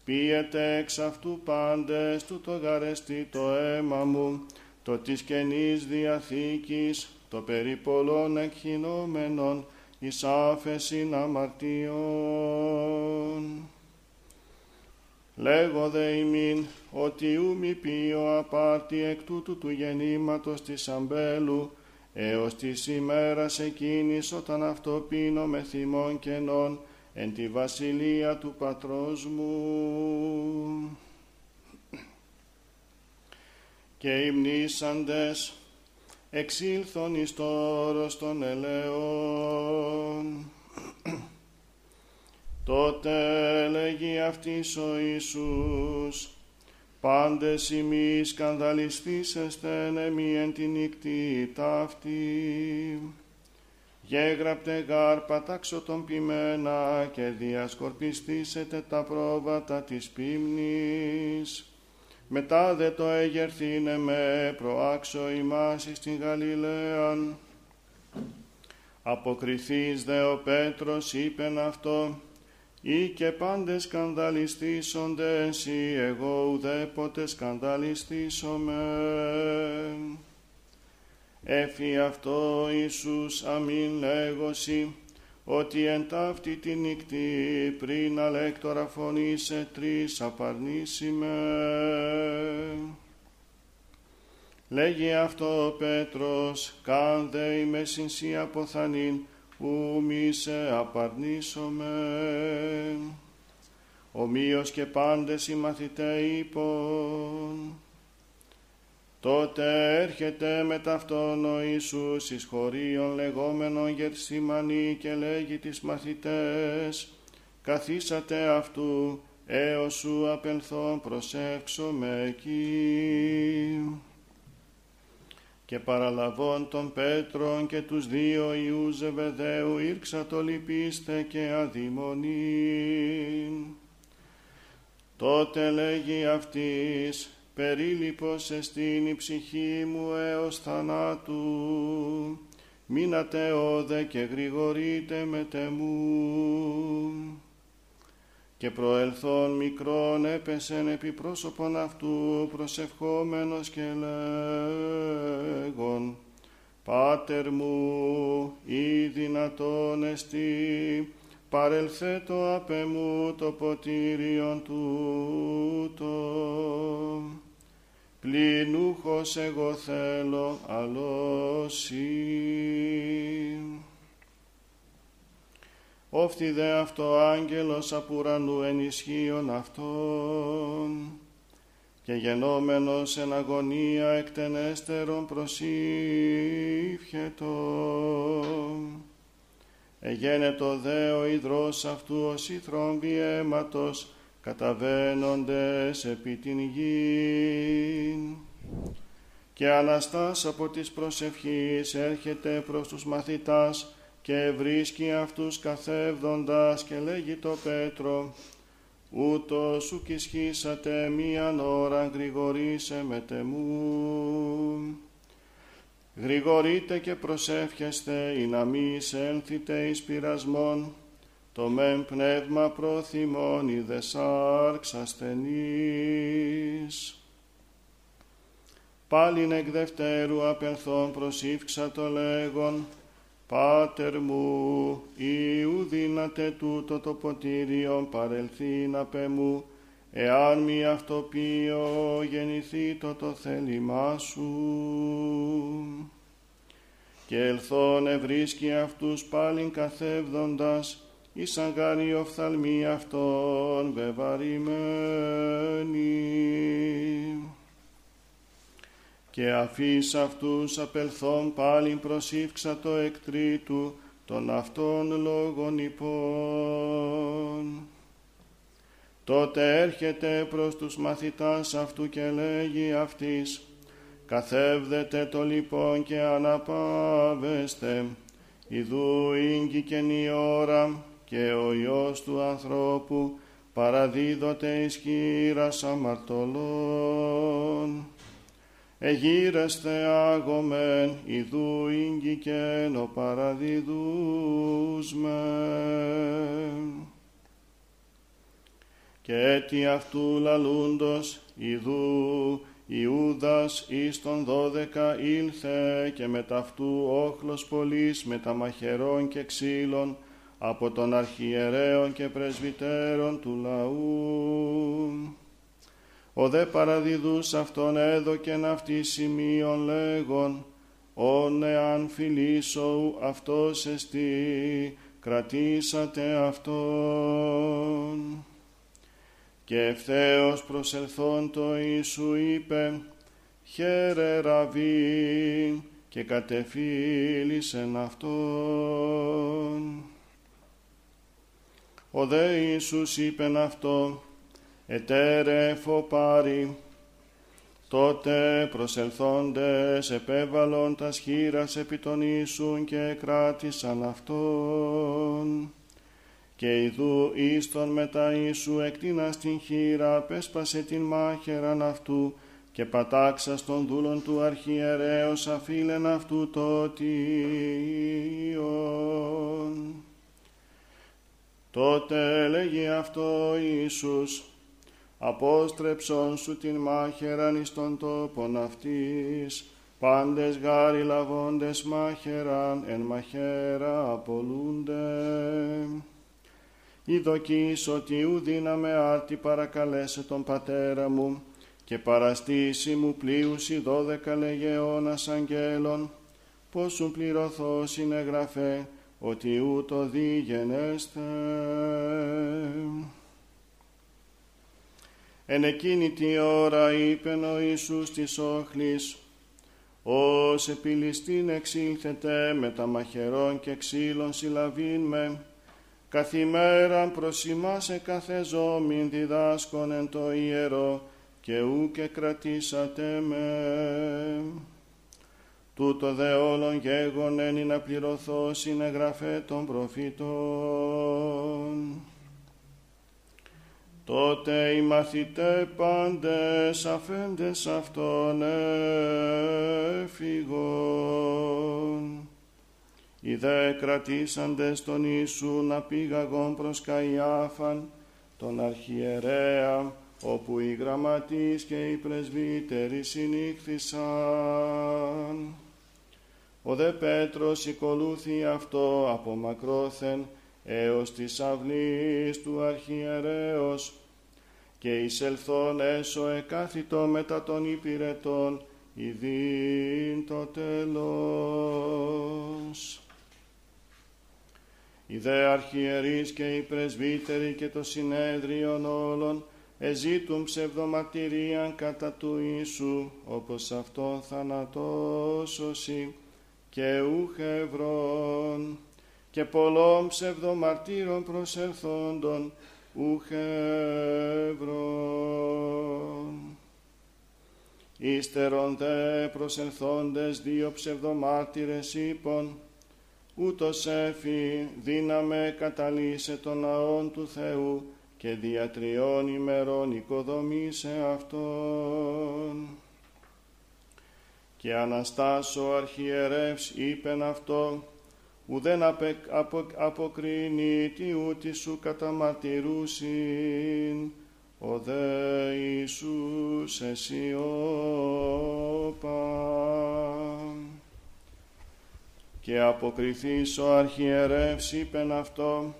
πίετε εξ αυτού πάντες του το γαρεστή το αίμα μου το της καινής διαθήκης το περί πολλών εκχυνόμενων εις άφεσιν αμαρτιών. Λέγω δε ημίν ότι ου μη πει ο απάρτη εκ τούτου του γεννήματος της αμπέλου έως της ημέρας εκείνης όταν αυτό πίνω με θυμών κενών εν τη βασιλεία του πατρός μου. Και οι μνήσαντες εξήλθον εις το όρος των ελαιών. Τότε λέγει αυτής ο Ιησούς, πάντες ημί σκανδαλιστήσεστε νεμί εν τη νύκτη ταύτη. Γέγραπτε γάρ πατάξω τον ποιμένα και διασκορπιστήσετε τα πρόβατα της πίμνης. Μετά δε το εγερθήνε με προάξω ημάς στην Γαλιλαίαν. Αποκριθείς δε ο Πέτρος είπεν αυτό, ή και πάντες σκανδαλιστήσονται εσύ, εγώ ουδέποτε σκανδαλιστήσομαι. Έφη αυτό Ιησούς αμήν λέγωση, ότι εν ταύτη τη νύκτη πριν αλέκτορα φωνή σε τρεις απαρνήσιμες. Λέγει αυτό ο Πέτρος, καν δε είμαι συνσύ αποθανήν, ου μη σε απαρνήσωμε. Ομοίως και πάντες οι μαθητές είπων, Τότε έρχεται με ταυτόν ο Ιησούς εις χωρίων λεγόμενον Γερσιμανή και λέγει τις μαθητές «Καθίσατε αυτού έως σου απελθόν προσεύξομαι εκεί». Και παραλαβών τον Πέτρον και τους δύο Ιούς Ζεβεδαίου ήρξα το λυπήστε και αδειμονήν. Τότε λέγει αυτής περίλυπος εστίν η ψυχή μου έως θανάτου, μείνατε όδε και γρηγορείτε με τεμού. Και προελθόν μικρόν έπεσεν επί πρόσωπον αυτού προσευχόμενος και λέγον «Πάτερ μου, ή δυνατόν εστί, παρελθέτω απ' εμού το ποτήριον τούτο» πληνούχος εγώ θέλω αλώσει. Όφθη δε αυτό άγγελος απ' ουρανού ενισχύων αυτών και γενόμενος εν αγωνία εκτενέστερον προσήφιετο. Εγένετο δε ο υδρός αυτού ως η θρόμβη αίματος καταβαίνοντες επί την γη. Και Αναστάς από της προσευχής έρχεται προς τους μαθητάς και βρίσκει αυτούς καθεύδοντας και λέγει το Πέτρο ούτως σου κυσχίσατε μίαν ώρα γρηγορήσε με τεμού. Γρηγορείτε και προσεύχεστε ή να μη εισέλθετε εις πειρασμόν το μεν πνεύμα προθυμών είδε σάρξ ασθενής. Πάλιν εκ δευτέρου απενθών προσήφξα το λέγον, Πάτερ μου, Ιού δύναται τούτο το ποτήριον παρελθήν απ' μου, εάν μη αυτοπίο γεννηθεί το το θέλημά σου. Και ελθόν ευρίσκει αυτούς πάλιν καθεύδοντας, εις αγάρι οφθαλμή αυτών βεβαρημένη. Και αφής αυτούς απελθόν πάλιν προσήφξα το εκτρίτου των αυτών λόγων υπών. Τότε έρχεται προς τους μαθητάς αυτού και λέγει αυτής «Καθεύδετε το λοιπόν και αναπάβεστε, ιδού ίγκη η ώρα, και ο Υιός του ανθρώπου παραδίδοτε εις χείρας αμαρτωλών. Εγείρεστε άγομεν, ιδού ίγκικεν ο παραδίδουσμε. Και έτι αυτού λαλούντος, ιδού Ιούδας εις τον δώδεκα ήλθε και με ταυτού όχλος πολλής με τα μαχαιρών και ξύλων από τον αρχιερέων και πρεσβυτέρων του λαού. Ο δε παραδιδούς αυτόν έδωκεν αυτή σημείων λέγον, «Ον εάν φιλήσω αυτός εστί, κρατήσατε αυτόν». Και ευθέως προσελθόν το Ιησού είπε, «Χαίρε ραβή» και κατεφίλησεν αυτόν. Ο δε Ιησούς είπεν αυτό, ετέρε φοπάρι, Τότε προσελθόντες επέβαλον τα σχήρας επί των Ιησούν και κράτησαν αυτόν. Και ιδού εις τον μετά Ιησού εκτίνα στην χείρα πέσπασε την μάχεραν αυτού και πατάξα στον δούλον του αρχιερέως αφήλεν αυτού το τίον. Τότε έλεγε αυτό Ιησούς, απόστρεψον σου την μάχεραν εις τον τόπον αυτής, πάντες γάρι λαβώντες μάχεραν, εν μαχαίρα απολούνται. Ιδοκείς ότι ου δύναμε άρτη παρακαλέσε τον πατέρα μου, και παραστήσει μου πλοίουσι δώδεκα λεγεώνας αγγέλων, πως σου πληρωθώ συνεγραφέ, ότι ούτω δίγενέστε. Εν εκείνη τη ώρα είπεν ο Ιησούς της όχλης, «Ως επιλιστήν εξήλθετε με τα μαχαιρών και ξύλων συλλαβήν με, καθημέραν προς ημάς εκαθεζόμην διδάσκον εν το ιερό, και ου και κρατήσατε με. Τούτο δε όλων γέγονεν να πληρωθώ συνεγραφέ των προφήτων. Τότε οι μαθητές πάντες αφέντες αυτόν έφυγον. Οι δε κρατήσαντες τον Ιησού να πήγαγον προς Καϊάφαν, τον αρχιερέα, όπου οι γραμματείς και οι πρεσβύτεροι συνήχθησαν. Ο δε Πέτρος οικολούθη αυτό από μακρόθεν έως της αυλής του αρχιερέως και εισελθόν έσω εκάθιτο μετά των υπηρετών ειδήν το τέλος. Οι δε αρχιερείς και οι πρεσβύτεροι και το συνέδριον όλων εζήτουν ψευδομαρτυρίαν κατά του Ιησού, όπως αυτό θανατώσωση και ουχευρών και πολλών ψευδομαρτύρων προσελθόντων ουχευρών. Ύστερον δε προσελθόντες δύο ψευδομάρτυρες είπων, ούτως έφη δύναμε καταλύσε τον ναόν του Θεού και δια τριών ημερών οικοδομήσε αυτόν. Και Αναστάσω αρχιερεύς είπεν αυτό, ουδέν απο, απο, αποκρίνει τι ούτι σου καταμαρτυρούσιν, ο δε Ιησούς εσύ Και αποκριθείς ο αρχιερεύς είπεν αυτό,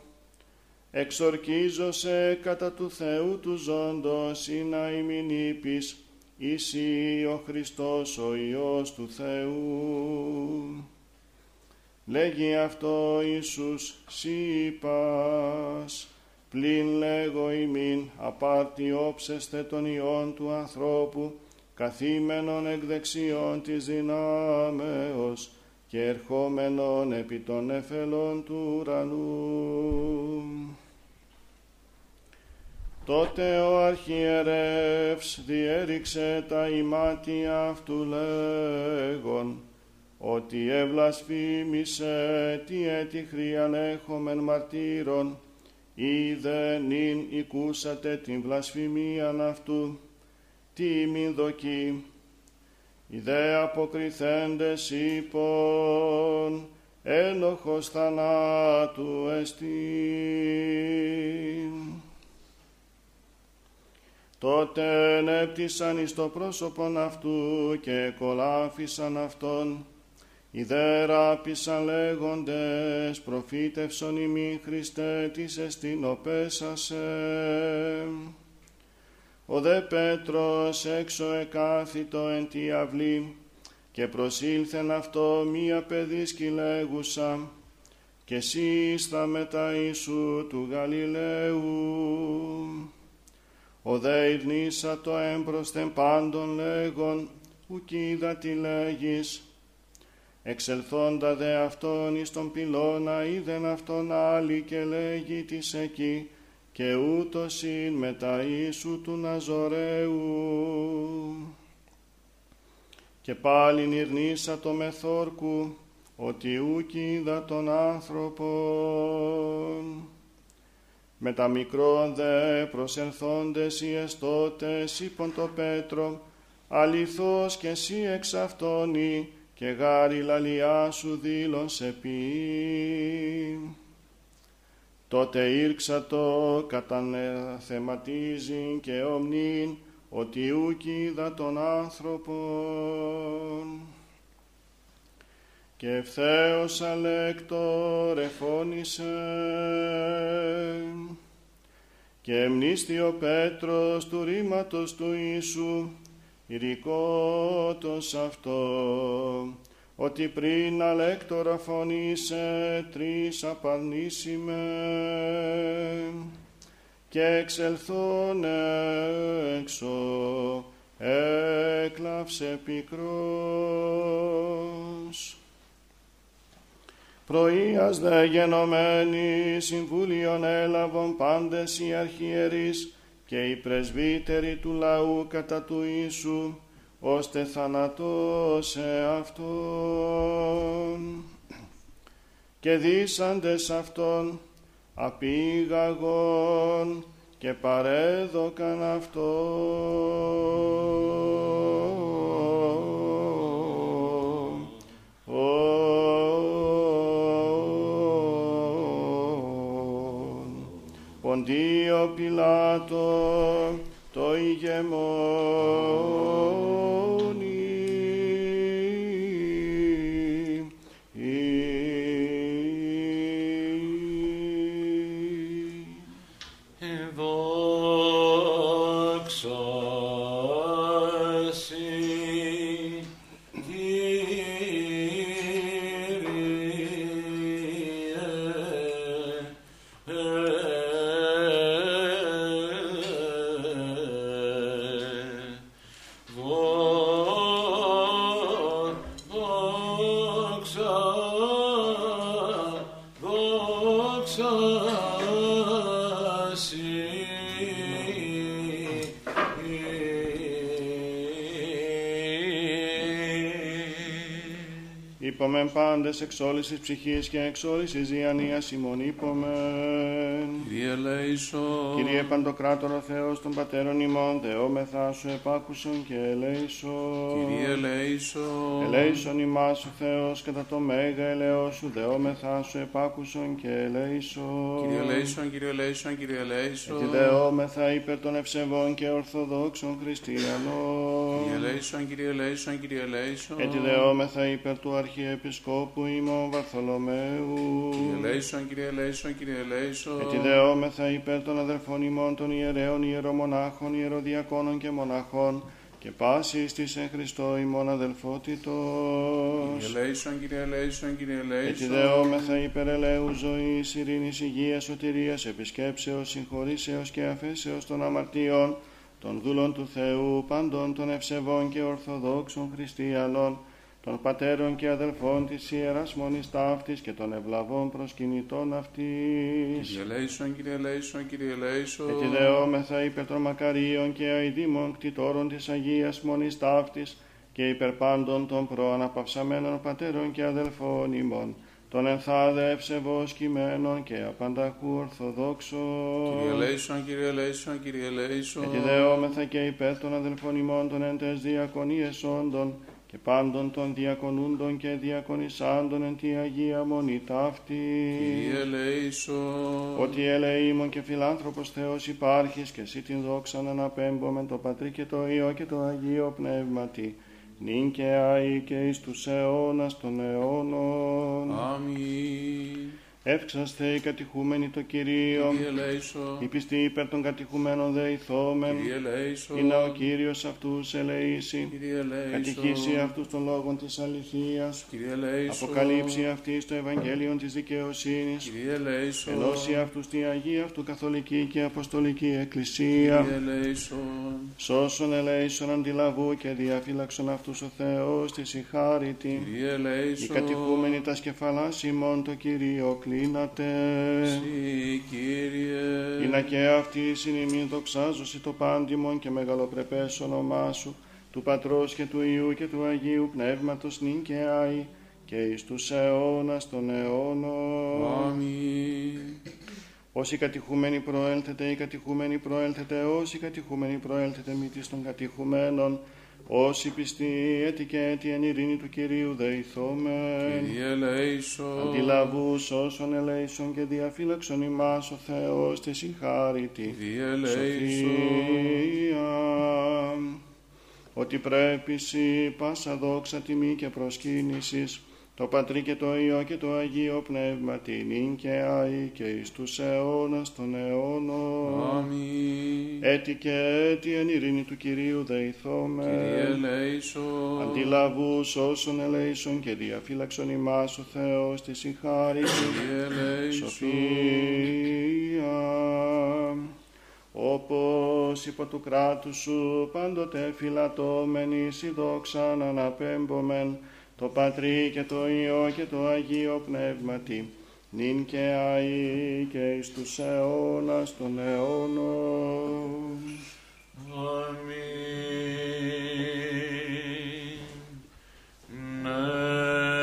εξορκίζωσε κατά του Θεού του ζώντος ή να ημιν είπεις, Εσύ ο Χριστός ο Υιός του Θεού. Λέγει αυτό Ιησούς είπας, πλην λέγω ημίν απάρτη όψεστε των Υιών του ανθρώπου, καθήμενον εκ δεξιών της δυνάμεως και ερχόμενον επί των εφελών του ουρανού. Τότε ο αρχιερεύς διέριξε τα ημάτια αυτού λέγον, ότι ευλασφήμισε τι έτη χρίαν έχομεν μαρτύρων, ή δε νυν οικούσατε την βλασφημίαν αυτού, τι μην δοκεί, οι δε αποκριθέντες είπων, ένοχος θανάτου εστίν. Τότε ενέπτυσαν εις το πρόσωπον αυτού και κολάφισαν αυτόν. Οι δε ράπησαν λέγοντες, προφήτευσον ημί Χριστέ της εστινοπέσασε. Ο δε Πέτρος έξω εκάθιτο εν τη αυλή και προσήλθεν αυτό μία παιδί σκυλέγουσα και εσύ στα μετά Ιησού του Γαλιλαίου. Ο δε ειρνήσα το έμπροσθεν πάντων λέγον, ουκίδα τι λέγεις. Εξελθόντα δε αυτόν εις τον πυλώνα είδεν αυτόν άλλη και λέγει της εκεί, και ούτως ειν μετά Ιησού του Ναζωρέου. Και πάλιν ειρνήσα το μεθόρκου, ότι ούκ είδα τον άνθρωπον. Με τα μικρόν δε προσελθόντες οι εστώτες είπον το Πέτρο, αληθώς και εσύ εξ αυτόνι, και γάρι λαλιά σου δήλωσε πει. Τότε ήρξα το κατανεθεματίζει και ομνήν, ότι ούκ είδα τον άνθρωπον. Και ευθέως αλέκτορ εφώνησε και εμνίστη ο Πέτρος του ρήματος του Ιησού ηρικότος αυτό ότι πριν αλέκτορα φωνήσε τρεις απαρνήσιμε και εξελθόν έξω έκλαψε πικρός. Πρωίας δε γενομένοι συμβούλιον έλαβον πάντες οι αρχιερείς και οι πρεσβύτεροι του λαού κατά του Ιησού, ώστε θανατώσε αυτόν. Και δίσαντες αυτόν απήγαγον και παρέδωκαν αυτόν. Ποντίο Πιλάτο το ηγεμόνι. Πάντες εξ όλης της ψυχής και εξ όλης της διανοίας ημών είπομεν. Κύριε Λέησο, Κύριε Παντοκράτορο Θεός των Πατέρων ημών, δεόμεθά σου επάκουσον και ελέησον. Κύριε Λέησο, Ελέησον ημάς ο Θεός κατά το μέγα ελαιό σου, δεόμεθά σου επάκουσον και ελέησον. Κύριε Λέησον, Κύριε Λέησον, Κύριε Λέησον, Έτσι δεόμεθα υπέρ των ευσεβών και ορθοδόξων χριστιανών. Κύριε Λέησον, Κύριε Λέησον, Κύριε Λέησον, Έτσι δεόμεθα υπέρ του Αρχιεπισκόπου ημών Βαρθολομαίου. Κύριε Λέησον, Κύριε Λέησον, Κύριε Λέησον, Έτσι δεόμεθα υπέρ των αδελφών ημών των ιερέων, ιερομονάχων, ιεροδιακόνων και μοναχών και πάσης της εν Χριστώ ημών αδελφότητος. Κύριε Λέησον, Κύριε Λέησον, Κύριε Έτσι Λέησον, δεόμεθα υπέρ ελέους ζωής, ειρήνης, υγείας, σωτηρίας, επισκέψεως, συγχωρήσεως και αφέσεως των αμαρτιών, των δούλων του Θεού, παντών των ευσεβών και ορθοδόξων χριστιανών, των πατέρων και αδελφών της Ιεράς Μονής Ταύτης και των ευλαβών προσκυνητών αυτής. Κύριε Λέησον, Κύριε Λέησον, Κύριε Λέησον, Έτσι δεόμεθα υπέρ των μακαρίων και αηδήμων κτητόρων της Αγίας Μονής Ταύτης και υπέρ πάντων των προαναπαυσαμένων πατέρων και αδελφών ημών, των ενθάδε ευσεβώς κειμένων και απανταχού ορθοδόξων. Κύριε Λέησον, Κύριε Λέησον, Κύριε Λέησον, Έτσι δεόμεθα και υπέρ των αδελφών ημών των εν τες διακονίες όντων και πάντων των διακονούντων και διακονισάντων εν τη Αγία Μονή ταύτη. Κύριε Λέησον, Ότι ελεήμων και φιλάνθρωπος Θεός υπάρχεις και εσύ την δόξαν αναπέμπομεν το Πατρί και το Υιό και το Αγίο Πνεύματι, νυν και αεί και εις τους αιώνας των αιώνων. Αμήν. Εύξαστε οι κατηχούμενοι το Κυρίο, Κύριε Λέησον, οι πιστοί υπέρ των κατηχουμένων δεηθόμεν, Κύριε Λέησον, είναι ο Κύριος αυτούς ελεήσει, Κύριε κατηχήσει Λέησον, αυτούς των λόγων της αληθείας, Κύριε Λέησον, αποκαλύψει αυτής το Ευαγγέλιο της δικαιοσύνης, Κύριε Λέησον, ενώσει αυτούς τη Αγία αυτού Καθολική και Αποστολική Εκκλησία, Κύριε Λέησον, σώσον ελέησον αντιλαβού και διαφύλαξον αυτούς ο Θεός της η χάρητη. Κύριε Οι Λέησον, κατηχούμενοι τα σκεφαλάς ημών το Κυρίο κλείνατε. Συ, Κύριε, Είναι και αυτή η συνειμή δοξάζωση το πάντιμον και μεγαλοπρεπές όνομά σου, του Πατρός και του Υιού και του Αγίου Πνεύματος νυν και άη και εις τους αιώνας των αιώνων. Αμήν. Όσοι κατηχούμενοι προέλθετε, οι κατηχούμενοι προέλθετε, όσοι κατηχούμενοι προέλθετε μη των κατηχουμένων, όσοι πιστοί έτη και έτη εν ειρήνη του Κυρίου δεηθόμεν. Κύριε ελέησον. Αντιλαβούς όσων ελέησον και διαφύλαξον ημάς ο Θεός τη συγχάρητη. Κύριε ελέησον. Σοφία, ότι πρέπει σύ πάσα δόξα τιμή και προσκύνησης, το Πατρί και το Υιό και το Αγίο Πνεύμα την και αη και εις τους αιώνας των αιώνων. Αμήν. Έτη και έτη εν ειρήνη του Κυρίου Κύριε δεηθώμε. ελέησον. Αντιλαβούς όσων ελέησον και διαφύλαξον ημάς ο Θεός τη συγχάρητη. Κύριε ελέησον. Σοφία, όπως υπό του κράτους σου πάντοτε φυλατώμενοι σοι δόξαν αναπέμπομεν το Πατρί και το Υιό και το Αγίο Πνεύματι νυν και αεί και εις τους αιώνας των αιώνων. Αμήν. του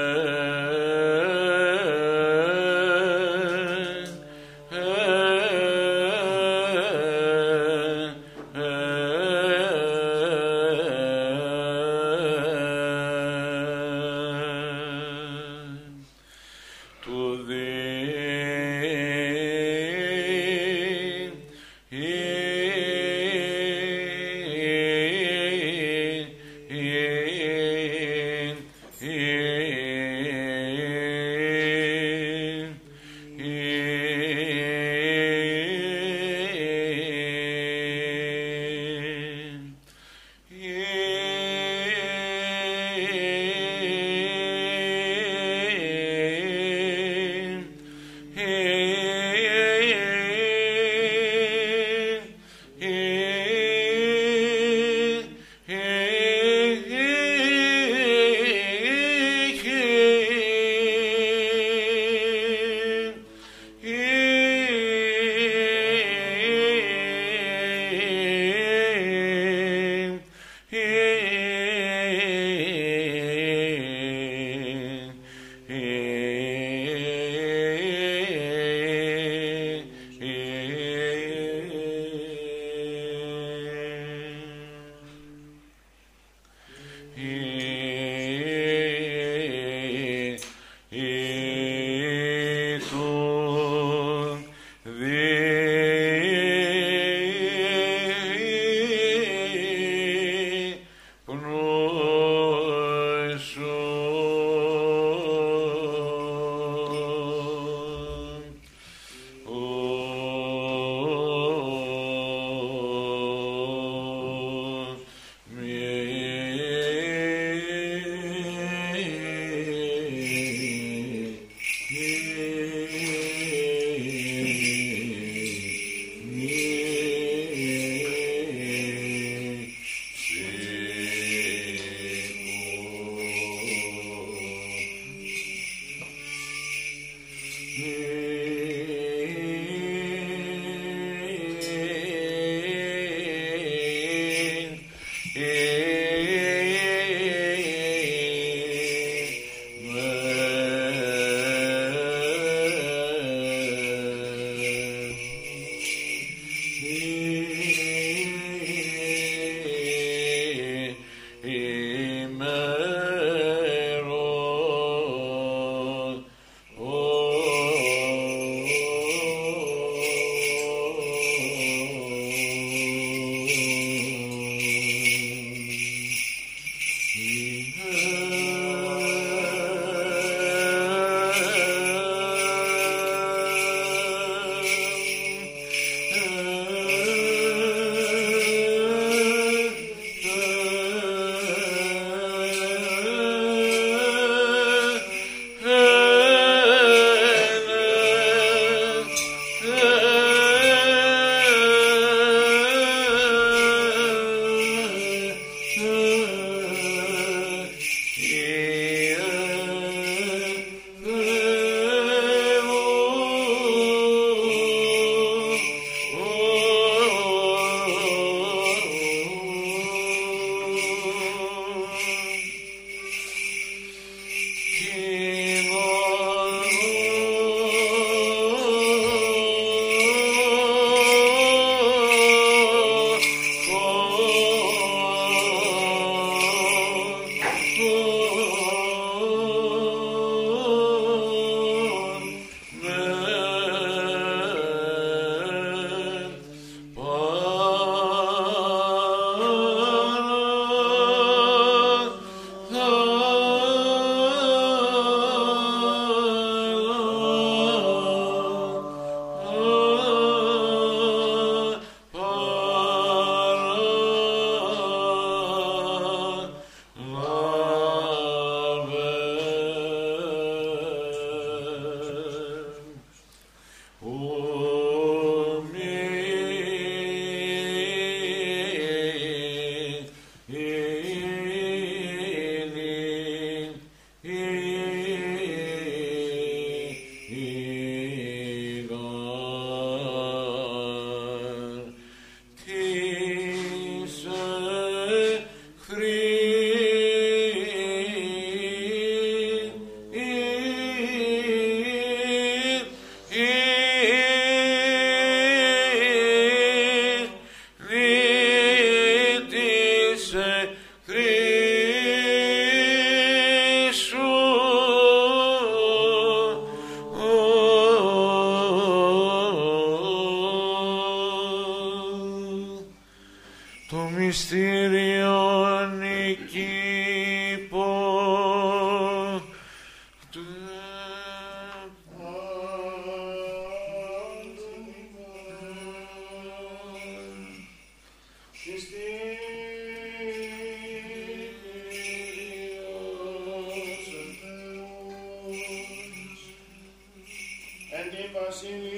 την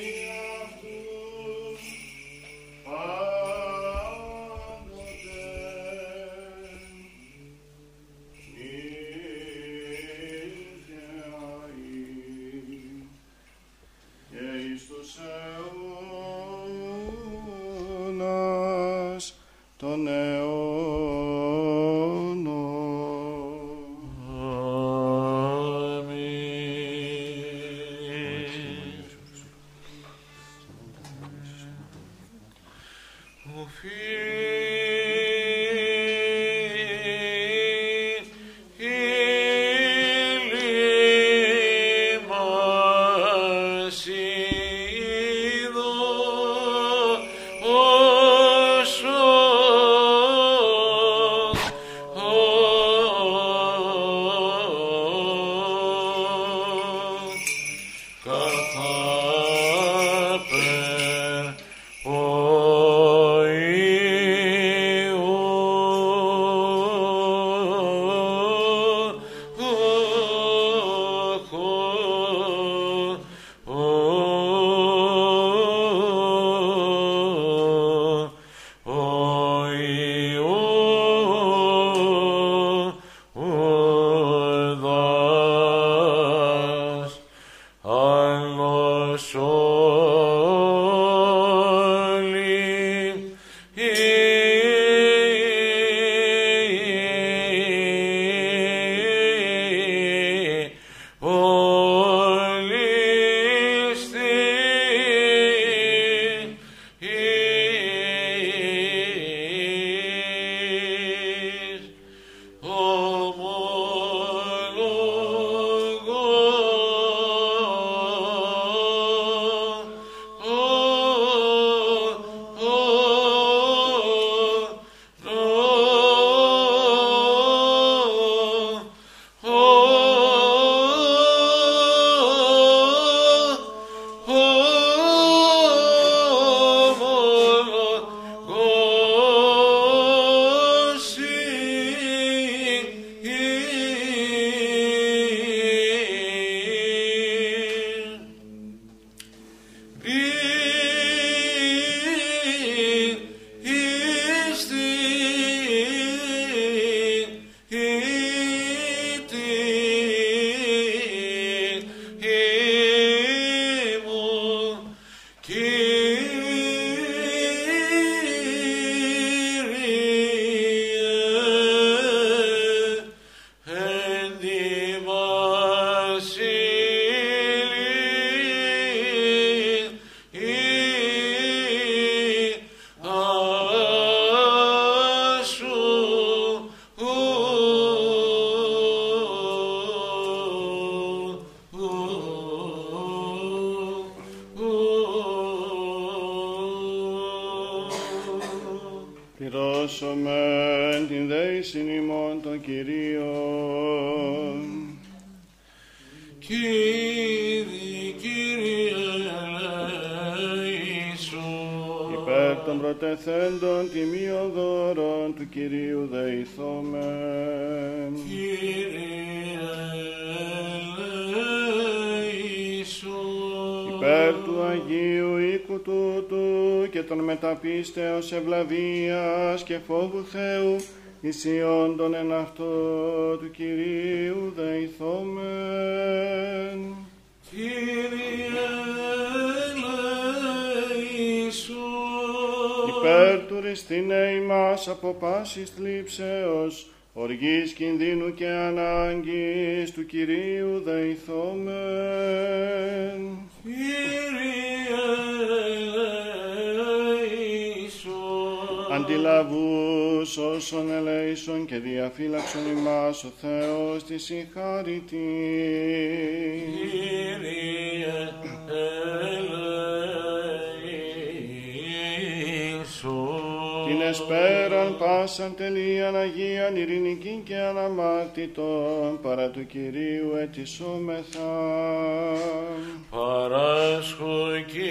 Υπέρ του Αγίου οίκου τούτου και των μεταπίστεως ευλαβίας και φόβου Θεού ισιών των εν αυτό του Κυρίου δεηθόμεν. Κύριε Ιησού, Υπέρ του ρηστίνε ημάς από πάσης θλίψεως, οργής κινδύνου και ανάγκης του Κυρίου δεηθόμεν. Κύριε Ιησού, Αντιλαβούς όσων ελέησον και διαφύλαξον ημάς ο Θεός της συγχαρητή. Κύριε Ιησού, Την εσπέραν πάσαν τελείαν Αγίαν ειρηνική και αναμάρτητον παρά του Κυρίου ετισόμεθα. Παράσχου Κύριε.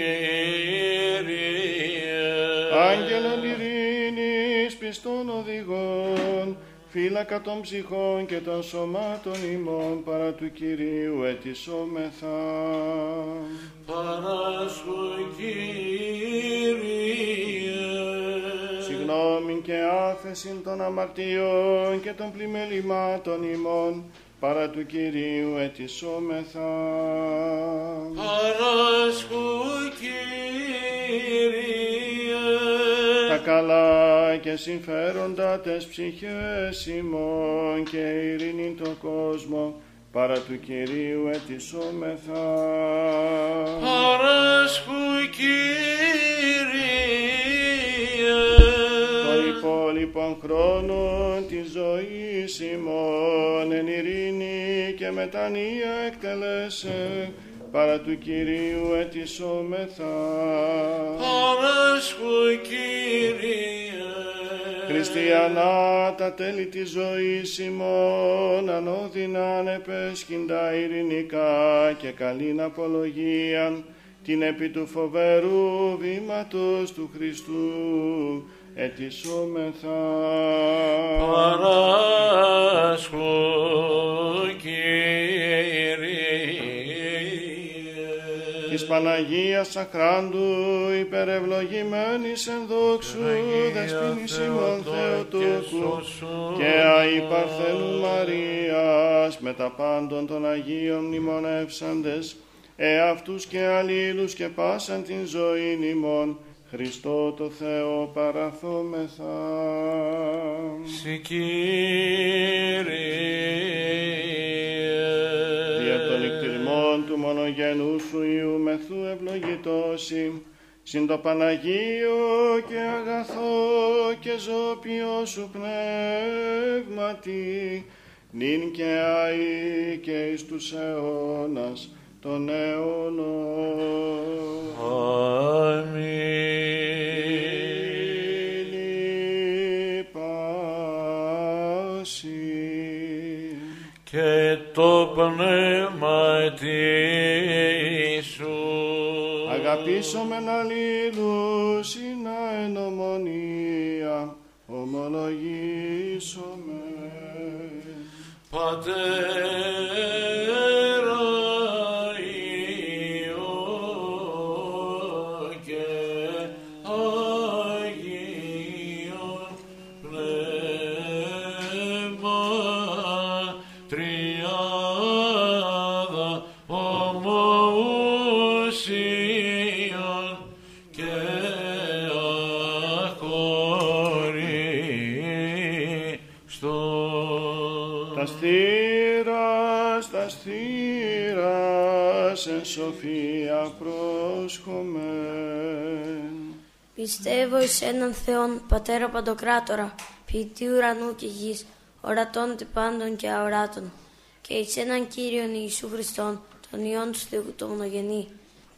Άγγελον ειρήνης πιστών οδηγών, φύλακα των ψυχών και των σωμάτων ημών παρά του Κυρίου ετισόμεθα. Παράσχου Κύριε. Συγγνώμη και άφεση των αμαρτιών και των πλημελημάτων ημών παρά του Κυρίου ετισόμεθα. Παράσχου Κύριε. τα καλά και συμφέροντα τες ψυχές ημών και ειρήνη το κόσμο παρά του Κυρίου ετισόμεθα. Παράσχου Κύριε. Το υπόλοιπον χρόνο της ζωής ημών εν ειρήνη και μετανία εκτελέσε παρά του Κυρίου ετισόμεθα. Παράσχου Κύριε. Χριστιανά τα τέλη της ζωής ημών ανώδυνα ανεπέσχυντα ειρηνικά και καλήν απολογίαν την επί του φοβερού βήματος του Χριστού ετισόμεθα. Παράσχου Κύριε. Της Παναγίας Αχράντου υπερευλογημένης εν δόξου δεσποίνης ημών Θεοτόκου και αη Παρθένου Μαρίας με τα πάντων των Αγίων μνημονεύσαντες εαυτούς και αλλήλους και πάσαν την ζωήν ημών Χριστό το Θεό παραθόμεθα. Συ Κύριε. Δια των εκτιμών του μονογενούς σου Υιού μεθού ευλογητώσει, συν το Παναγίο και αγαθό και ζώπιο σου πνεύματι, νυν και αεί και εις τους αιώνας των αιώνων. Αμήν. Λυπάσι. Και το πνεύμα σου. Αγαπήσομεν αλλήλους ή να εν ομονία ομολογήσομεν. Πατέρα ομοουσίων και αχωριστών. Τα στήρας, τα στήρας εν σοφία πρόσχομεν. Πιστεύω εις έναν Θεόν, Πατέρα Παντοκράτορα, ποιητή ουρανού και γης, ορατών τε πάντων και αοράτων, και εις έναν Κύριον Ιησού Χριστόν, τον Υιόν του Θεού το μονογενή,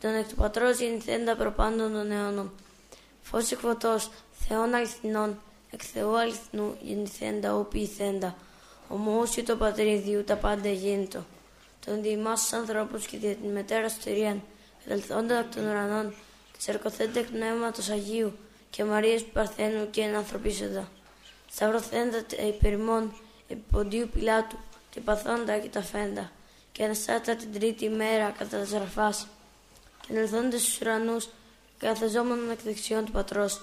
τον εκ του Πατρός γεννηθέντα προπάντων των αιώνων. Φως εκ φωτός, Θεών αληθινών, εκ Θεού αληθινού γεννηθέντα ο ποιηθέντα, ομοούσιο το πατρίδιου τα πάντα γέννητο. Τον διημάς τους ανθρώπους και δια την μετέρα σωτερίαν, κατελθόντα εκ των ουρανών, και τσερκοθέντα εκ πνεύματος Αγίου και Μαρίας του Παρθένου και εν ανθρωπίσοντα. Σταυρωθέντα τα υπερημών επί ποντίου Πιλάτου και παθόντα και τα φέντα και αναστάτα την τρίτη μέρα κατά τα ζραφάς και ενελθόντες στους ουρανούς καθεζόμενον εκ δεξιών του Πατρός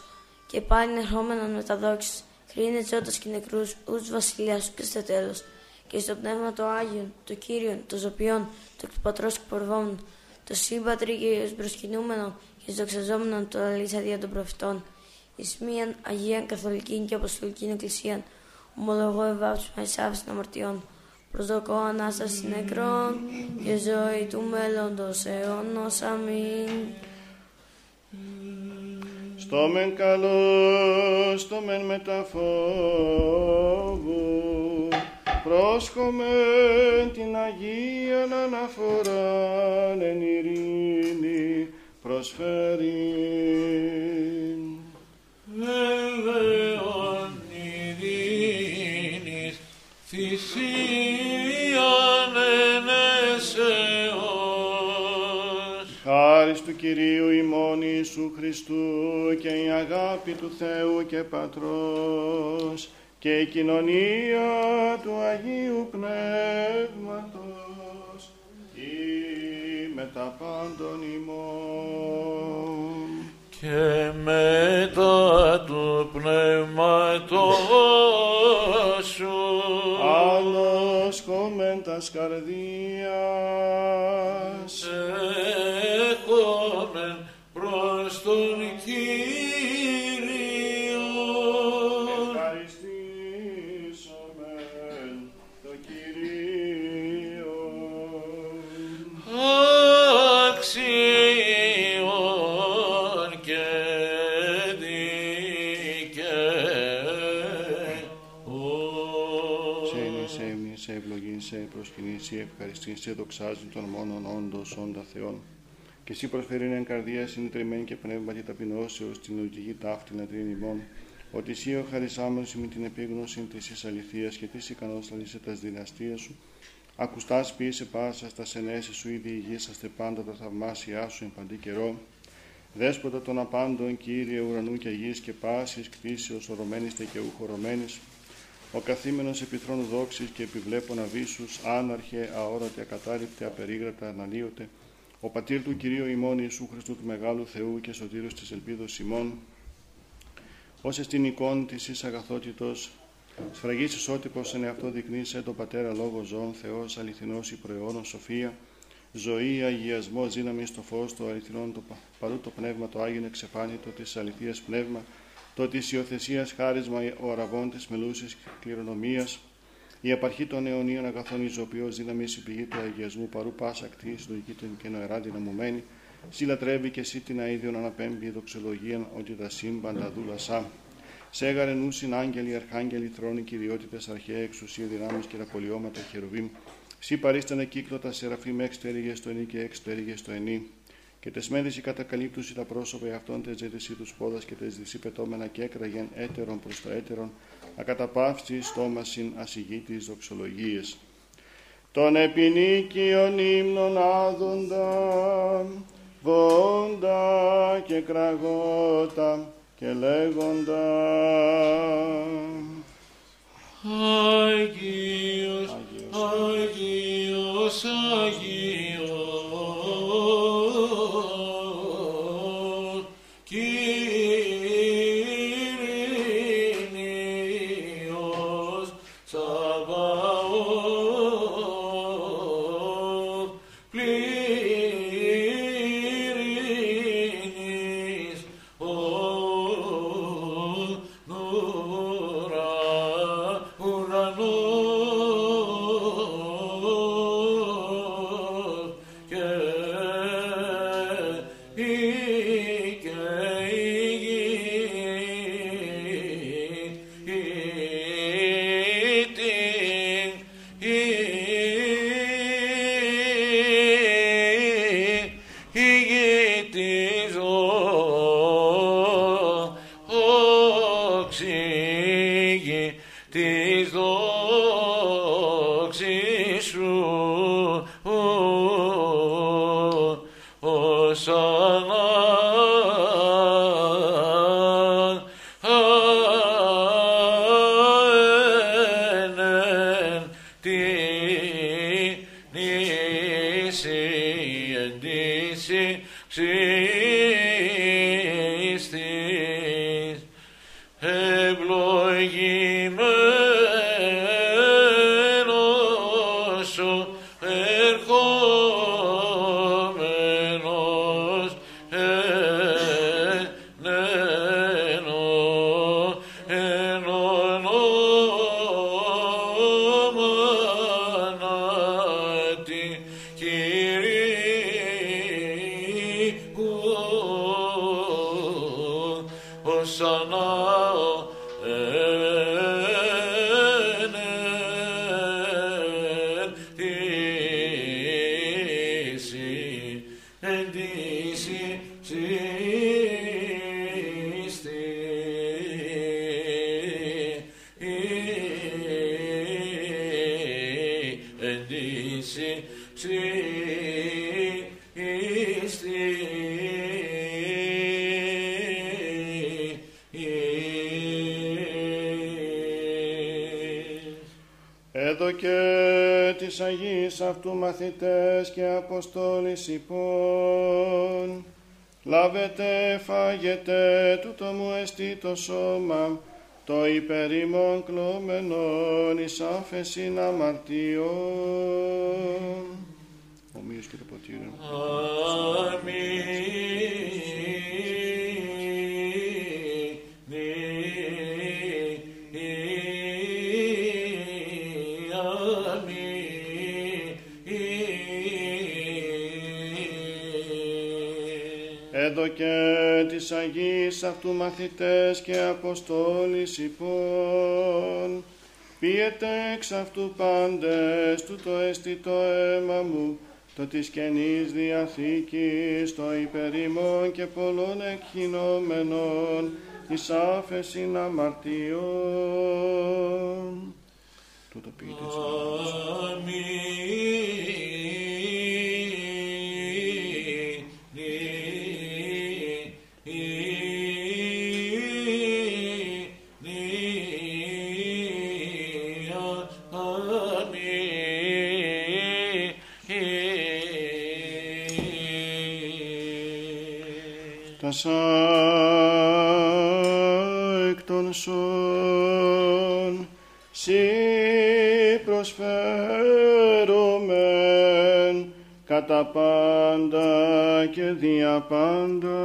και πάλι ερχόμενον με τα δόξης χρήνε ζώντας και νεκρούς ους βασιλιάς σου και στο τέλος και στο πνεύμα το Άγιον, το Κύριον, το Ζωπιόν, το εκ του Πατρός και πορβόμουν, το σύμπατρι και εις προσκυνούμενο και εις δοξαζόμενον το αλήθεια δια των προφητών, εις μίαν Αγίαν Καθολική και Αποστολική Εκκλησίαν, ομολογώ ευάψουμε εις άφησιν αμαρτιών, προσδοκώ Ανάσταση νεκρών και ζωή του μέλλοντος αιώνος. Αμήν. Στο μεν καλός, στο μεν μεταφόβου, πρόσχομεν την Αγία αναφοράν εν ειρήνη προσφέρει. Του Κυρίου ημών Ιησού Χριστού και η αγάπη του Θεού και Πατρός και η κοινωνία του Αγίου Πνεύματος ή με τα πάντων ημών. και μετά του πνεύματος σου Άλλος κομμέντας καρδίας. Έχομεν προς τον Κύριο προσκυνή, σε ευχαριστή, σε δοξάζουν των μόνον όντως όντα Θεών. Και εσύ προσφέρει εν καρδίας συνετρεμένη και πνεύματι ταπεινώσεως την λογική ταύτη να τρίνει ημών, ότι εσύ ο χαρισάμενος με την επίγνωση της εις αληθείας και της ικανός να λύσει τας δυναστείας σου, ακουστάς ποιήσε πάσα στα σενέση σου ήδη ηγήσαστε πάντα τα θαυμάσια σου εν παντή καιρό, Δέσποτα των απάντων, Κύριε ουρανού και γης και πάσης κτήσεως ορωμένης και ουχορωμένης, ο καθήμενος επιθρόνου δόξης και επιβλέπων αβίσους, άναρχε, αόρατη, ακατάληπτε, απερίγρατα, αναλύωτε, ο πατήρ του Κυρίου ημών Ιησού Χριστού του Μεγάλου Θεού και σωτήρος της ελπίδος ημών, ως εστιν εικόν της εις αγαθότητος, σφραγής ισότυπος εν εαυτό δεικνύσε το Πατέρα Λόγο Ζών, Θεός αληθινός υπροαιώνων σοφία, ζωή, αγιασμό, δύναμη στο φως το αληθινόν, το πα- παρού το πνεύμα, το Άγιον εξεπάνητο της αληθείας πνεύμα, το της υιοθεσίας χάρισμα ο αραβών της μελούσης κληρονομίας, η απαρχή των αιωνίων αγαθών εις δύναμης η πηγή του αγιασμού παρού πάσα κτή, συλλογική των και νοερά δυναμωμένη, συλλατρεύει και εσύ την αίδιον αναπέμπει δοξολογίαν ότι τα σύμπαντα δούλασά. Σέγαρε νούσιν άγγελοι, αρχάγγελοι, θρόνοι, κυριότητες, αρχαία εξουσία, δυνάμεις και τα πολιώματα, χερουβίμ. Σύ παρίστανε κύκλωτα σεραφείμ έξ το έρηγε στο ενή και έξ το έρηγε στο ενή. Και τες μέδεις κατακαλύπτουσι τα πρόσωπα αυτών τες ζήτησι τους πόδας και τες δυσί πετώμενα και έκραγεν έτερον προς το έτερον, ακαταπαύσει στόμασιν ασυγήτης δοξολογίες. Τον επινίκιον ύμνων άδοντα, βόντα και κραγότα και λέγοντα. Άγιος, Άγιος, Άγιος, μαθητές και Αποστόλης υπόν. Λάβετε, φάγετε, τούτο μου εστί το σώμα, το υπερήμων κλωμένων εις άφεσιν αμαρτιών. Ομοίως και το ποτήριο. Έδωκε Αγίας αυτού μαθητές και Αποστόλης υπόν. Πίετε εξ αυτού πάντες, τούτο έστι το αίμα μου, το της Καινής Διαθήκης, το υπερήμων και πολλών εκχυνόμενων, εις άφεσιν αμαρτιών. Τούτο πείτε Τασά εκ των σών, σύ προσφέρομεν κατά πάντα και δια πάντα.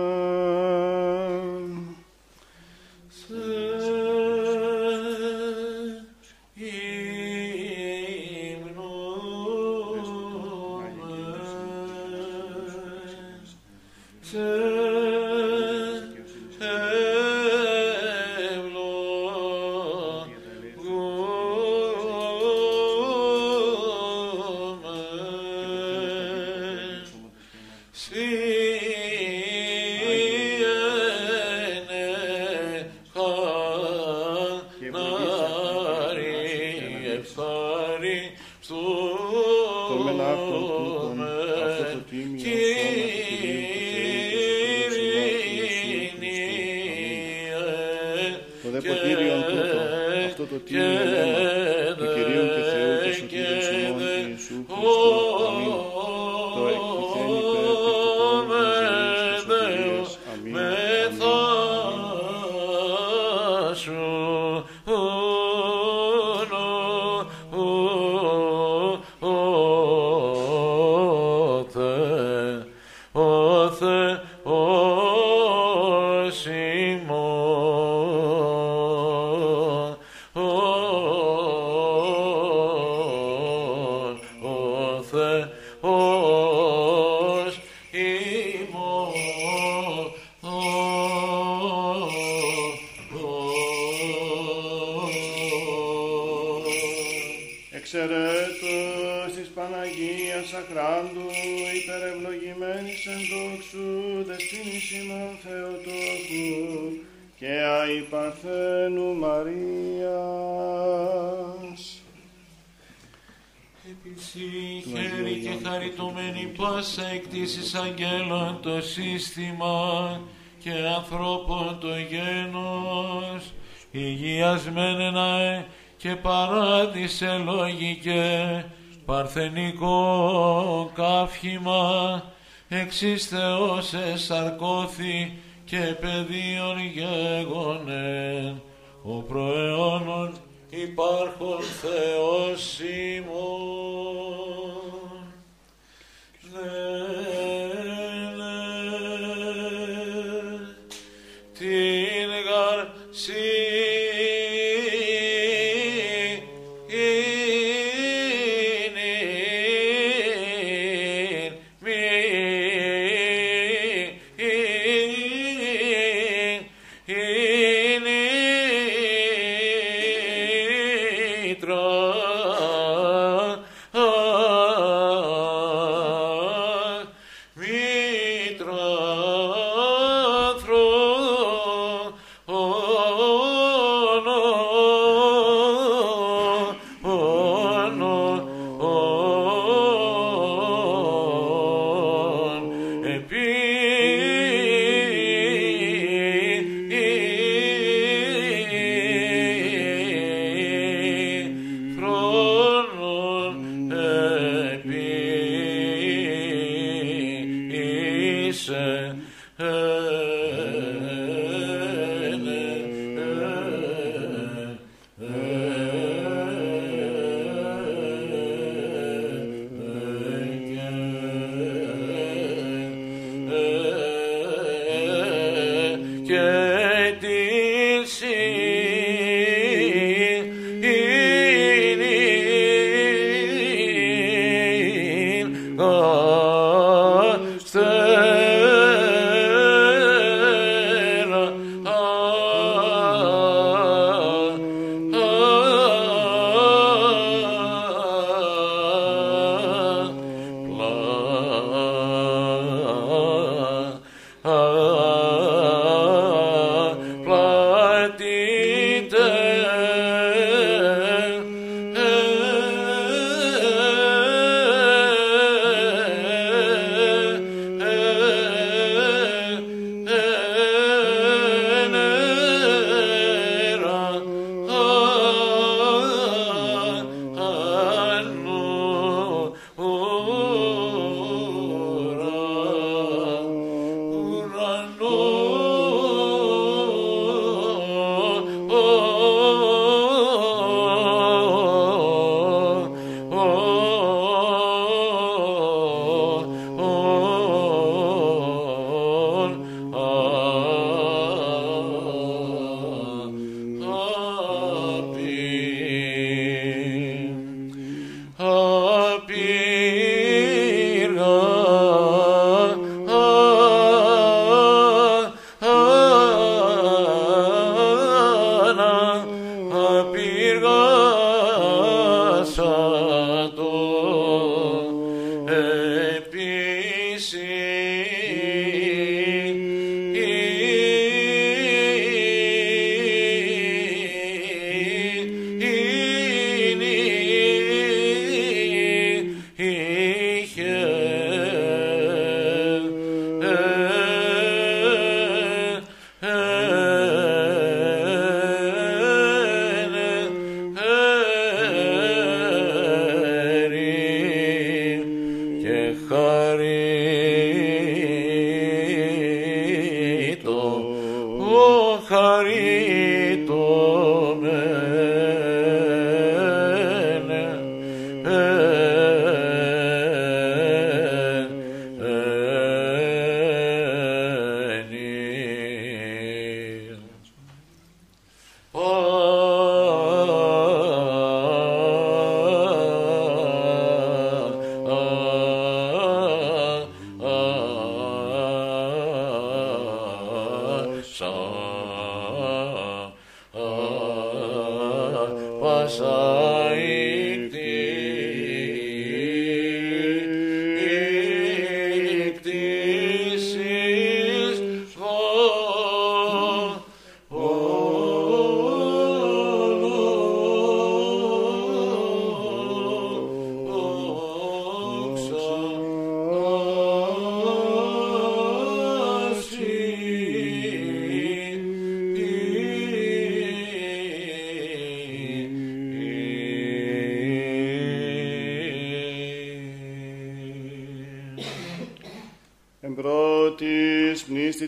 Πάσα εκτίσεις αγγέλων το σύστημα και ανθρώπων το γένος. Υγιασμένενα και παράδεισε λόγικε παρθενικό καύχημα. Εξής Θεός εσαρκώθη και παιδίον γέγονεν ο προαιώνων υπάρχον Θεός ημών.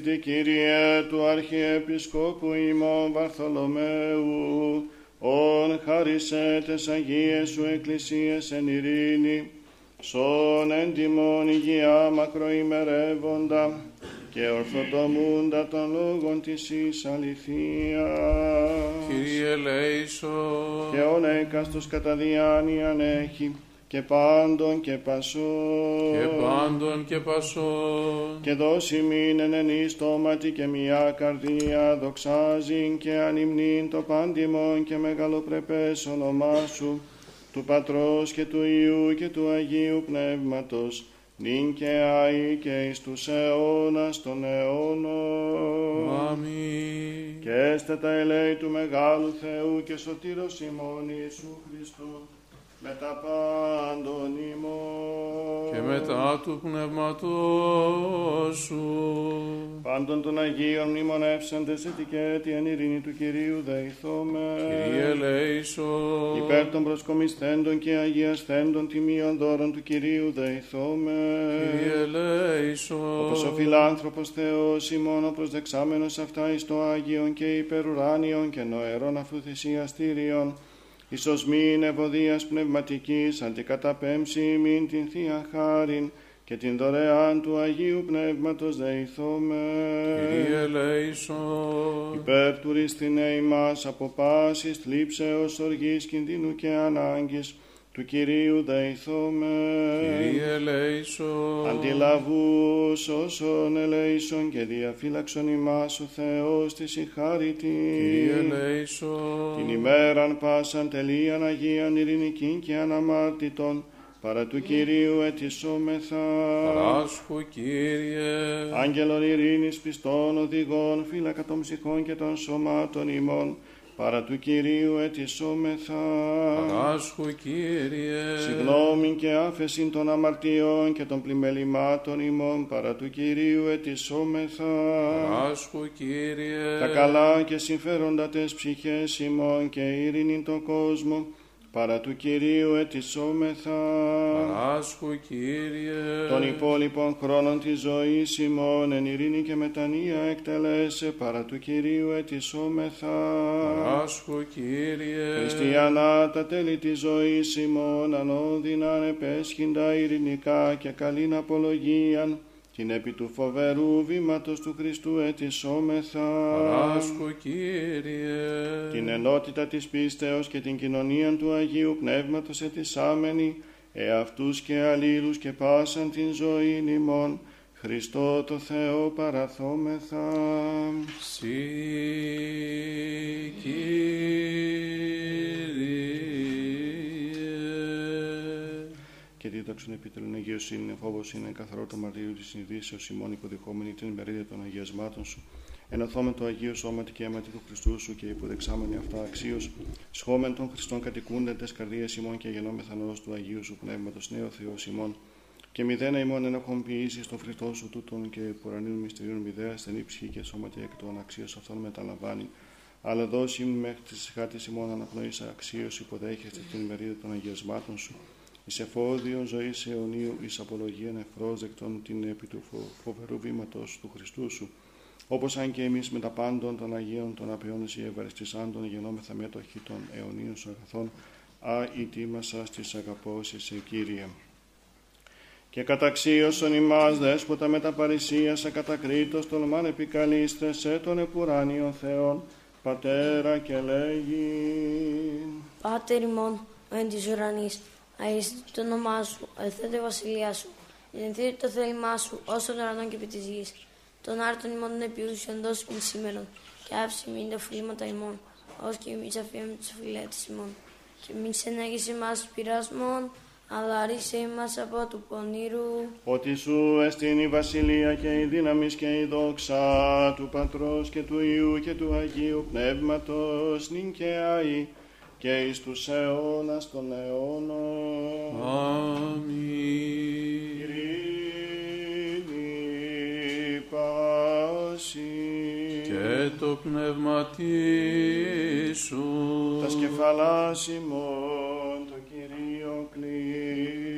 Εμπρότης πνίστητη Κύριε του Αρχιεπισκόπου ημών Βαρθολομαίου, ον χάρισε τες Αγίες σου εκκλησίες εν ειρήνη, σον έντιμον υγεία μακροημερεύοντα και ορθοτομούντα των λόγων της εις αληθείας. Κύριε ελέησον. και όν έκαστος κατά διάνοιαν έχει και πάντων και πασών και πάντων και πασών. και δώσει μην εν ενή στόματι και μια καρδία δοξάζει και ανυμνήν το πάντιμον και μεγαλοπρεπές όνομά σου του Πατρός και του Υιού και του Αγίου Πνεύματος νυν και αεί και εις τους αιώνας των αιώνων. Αμήν. Και έστε τα ελέη του Μεγάλου Θεού και Σωτήρος ημών Ιησού Χριστού με τα πάντων ημών. Και μετά του πνεύματός σου. Πάντων των Αγίων μνημονεύσαντες ετικέτη εν ειρήνη του Κυρίου δεηθώμε. Κύριε ελέησον. Υπέρ των προσκομισθέντων και αγιασθέντων τιμίων δώρων του Κυρίου δεηθώμε. Κύριε ελέησον. Όπως ο φιλάνθρωπος Θεός ημών ο προσδεξάμενος αυτά εις το Άγιον και υπερουράνιον και νοερών αφού θυσιαστήριον, ίσως μην ευωδίας πνευματικής αντικαταπέμψει μην την Θεία Χάριν και την δωρεάν του Αγίου Πνεύματος δεηθώμε. Κύριε ελέησον. Υπέρ του ρίστηνε ημάς από πάσης θλίψεως οργής κινδύνου και ανάγκης του Κυρίου δεηθώμε. Κύριε ελέησον. Αντιλαβούς όσων ελέησον και διαφύλαξον ημάς ο Θεός της συγχάρητη. Κύριε ελέησον. Την ημέραν πάσαν τελείαν Αγίαν ειρηνικήν και αναμάρτητον παρά του Κυρίου ετισόμεθα. Παράσχου Κύριε. Άγγελον ειρήνης πιστών οδηγών φύλακα των ψυχών και των σωμάτων ημών παρά του Κυρίου ετισόμεθα. Παράσχου Κύριε. Συγγνώμη και άφεση των αμαρτιών και των πλημελημάτων ημών παρά του Κυρίου ετισόμεθα. Παράσχου Κύριε. Τα καλά και συμφέροντα τες ψυχές ημών και ειρήνη το κόσμο παρά του Κυρίου ετισόμεθα. Παράσχου Κύριε. Των υπόλοιπων χρόνων της ζωής ημών εν ειρήνη και μετανία εκτελέσε παρά του Κυρίου ετισόμεθα. Παράσχου Κύριε. Χριστιανά τα τέλη της ζωής ημών ανώδυναν επέσχυντα ειρηνικά και καλήν απολογίαν την επί του φοβερού βήματος του Χριστού ετισόμεθα. Παράσχου Κύριε. Την ενότητα της πίστεως και την κοινωνία του Αγίου Πνεύματος ετισάμενη, εαυτούς και αλλήλους και πάσαν την ζωή ημών, Χριστό το Θεό παραθόμεθα. Συ Κύριε. Και δίδαξον επιτελούν αγιοσύνη, φόβος είναι καθαρό το μαρτύριο της συνειδήσεως ημών υποδεχόμενη την μερίδα των αγιασμάτων σου. Ενωθόμεν το Αγίο Σώματι και αίματι του Χριστού σου και υποδεξάμενοι αυτά αξίως, σχόμεν των Χριστών κατοικούνται τες καρδίες ημών και γεννόμεθα νόος του Αγίου σου Πνεύματος νέο Θεός ημών. Και μηδένα ημών ενέχον ποιήσει στον Χριστό σου τούτον και πουρανίων μυστηρίων μηδέας στενή ψυχή και σώματι εκ των αξίως αυτών μεταλαμβάνει. Αλλά δώσει μέχρι τη χάτη ημών αναπνοήσα αξίως υποδέχεστε την μερίδα των αγιασμάτων σου. Εις εφόδιο ζωής αιωνίου, εις απολογίαν ευπρόσδεκτον την επί του φο- φοβερού βήματος του Χριστού σου. Όπως αν και εμείς με τα πάντων των Αγίων των Απειών εσύ ευαριστησάντων γεννόμεθα μέτοχοι των αιωνίων σου αγαθών, α ητήμασα στις αγαπώσεις σε Κύριε. Και καταξίωσον ημάς δέσποτα με τα παρησίασα κατακρίτως τολμάν επικαλείστε σε τον επουράνιο Θεόν, Πατέρα και λέγει. Πάτερ ημών, ο εν της ουρανής, αίσθητο το όνομά σου, αληθέται η βασιλεία σου, γεννηθείτε το θέλημά σου, όσο των ουρανών και επί της γης. Τον άρτον ημών των επιούσιων δώσει μην σήμερον, και άψη μην τα φυλήματα ημών, ως και εμείς αφιέμε τους φιλέτες ημών. Και μην ξενέγεις ημάς πειρασμών, αλλά ρίσε ημάς από του πονήρου. Ότι σου εστίν η βασιλεία και η δύναμης και η δόξα του Πατρός και του Υιού και του Αγίου Πνεύματος νυν και αεί και εις τους αιώνας των αιώνων. Αμήν. Ειρήνη πάση. Και το πνεύμα σου. Τα σκεφαλάς ημών το Κυρίο κλείνομαι.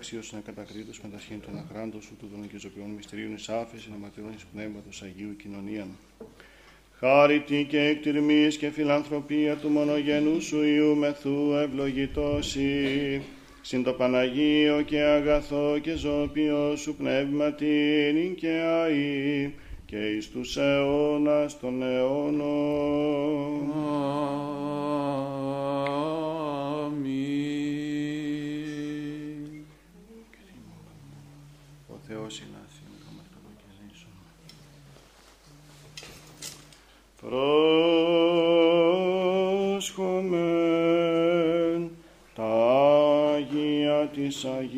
Κύριε. και καταξίωσαν κατακρίτως με τα σχήνη των αχράντων σου του των οικειζοποιών μυστηρίων εις άφεση να ματιών εις πνεύματος Αγίου κοινωνίαν. Χάρητη και εκτιρμής και φιλανθρωπία του μονογενούς σου Υιού μεθού ευλογητώσει, συν το Παναγίο και αγαθό και ζώπιο σου πνεύματιν και αεί, και εις τους αιώνας των αιώνων. Πρόσχομεν τα Άγια της Αγής.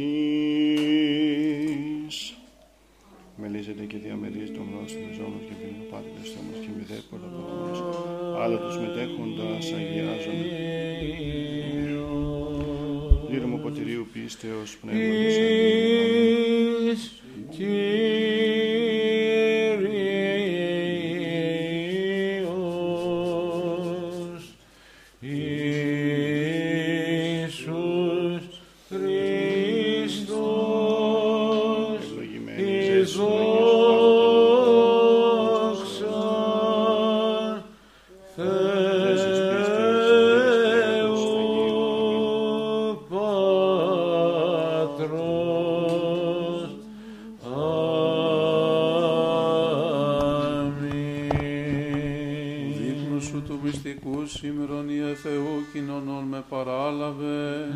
Μελίζεται και διαμερίζει τον γνώστην της ζώμας και πίνει πάτη της στόμας και μηδέ πολλαπλώνες. Αλλά τους μετέχοντας αγιάζονται. Λύρωμα ποτηρίου πίστεως πνεύματος Αγίου. Αμήν. Κοινωνών με παράλαβε.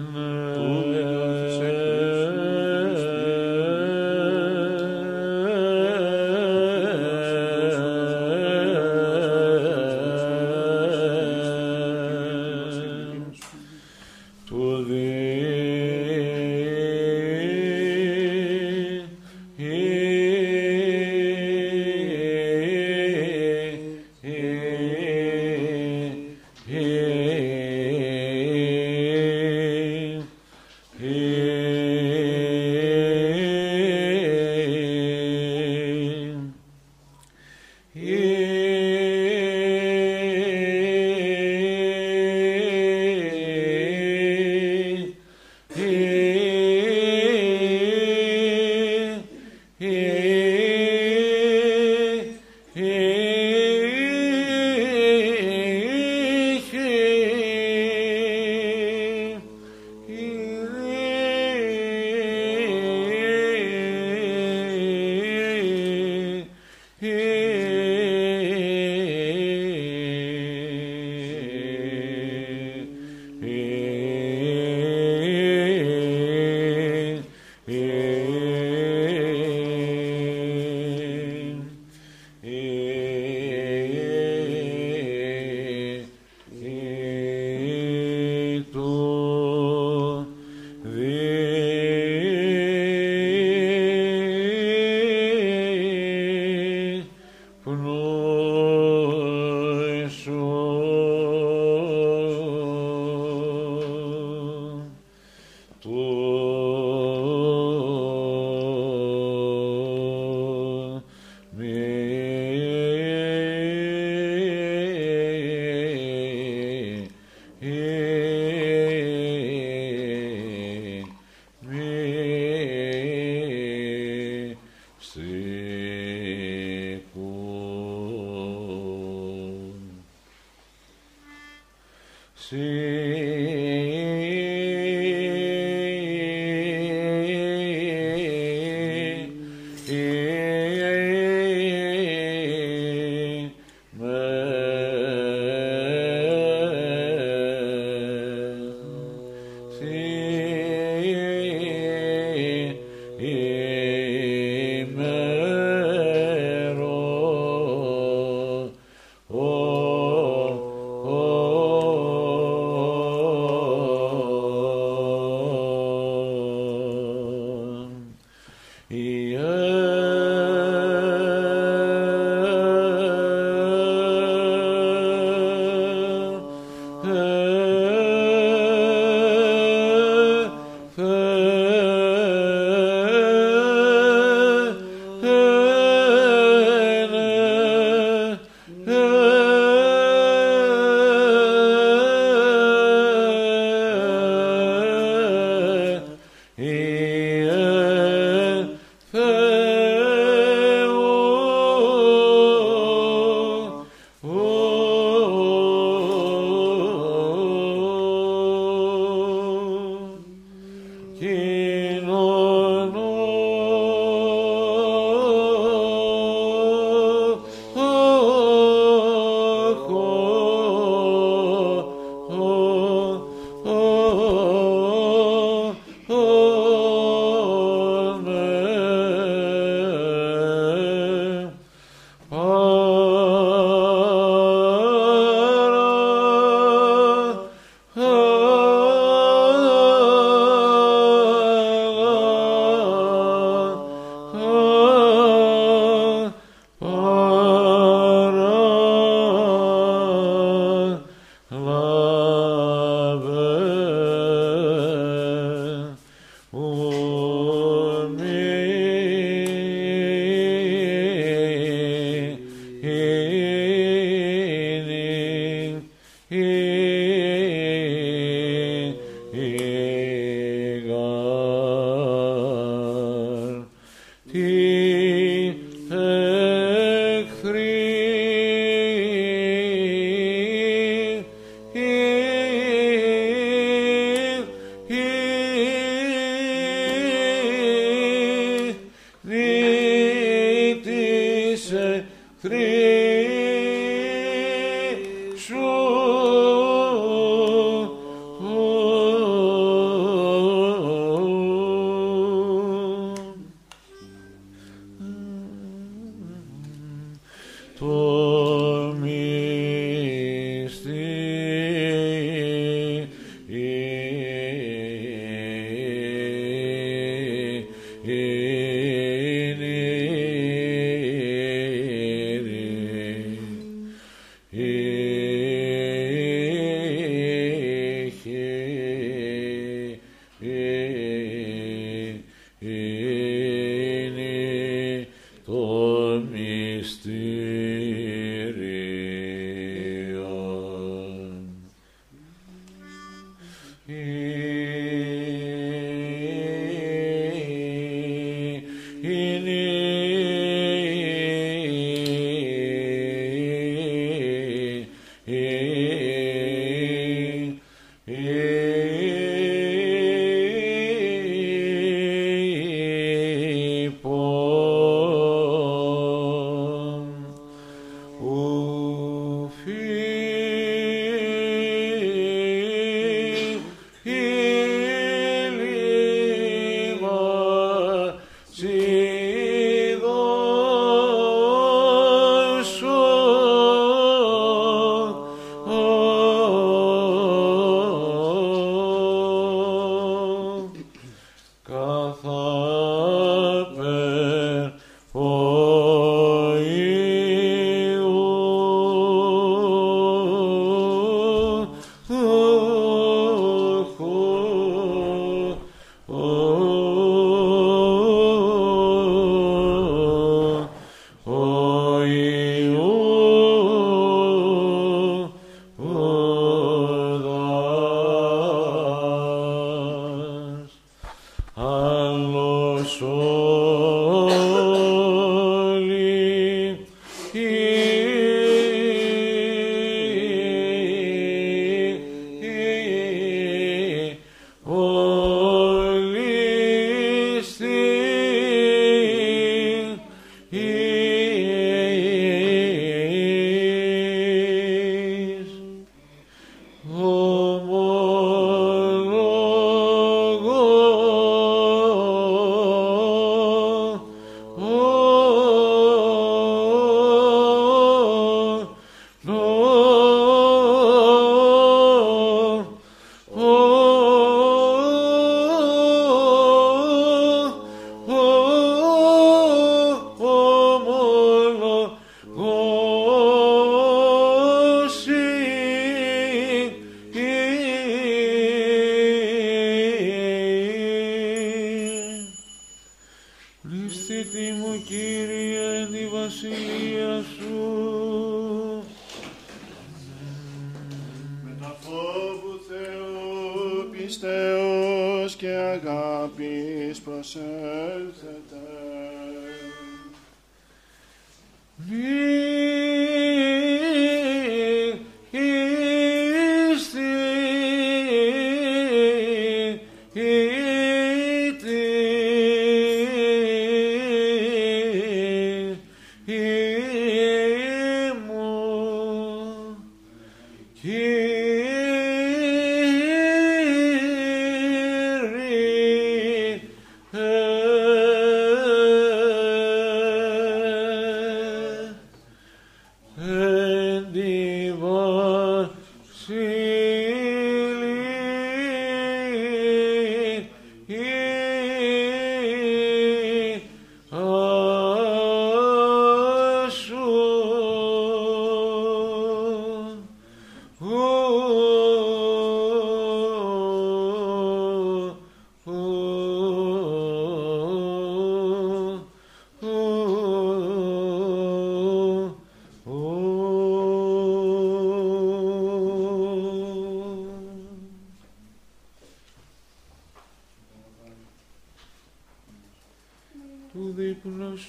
Três.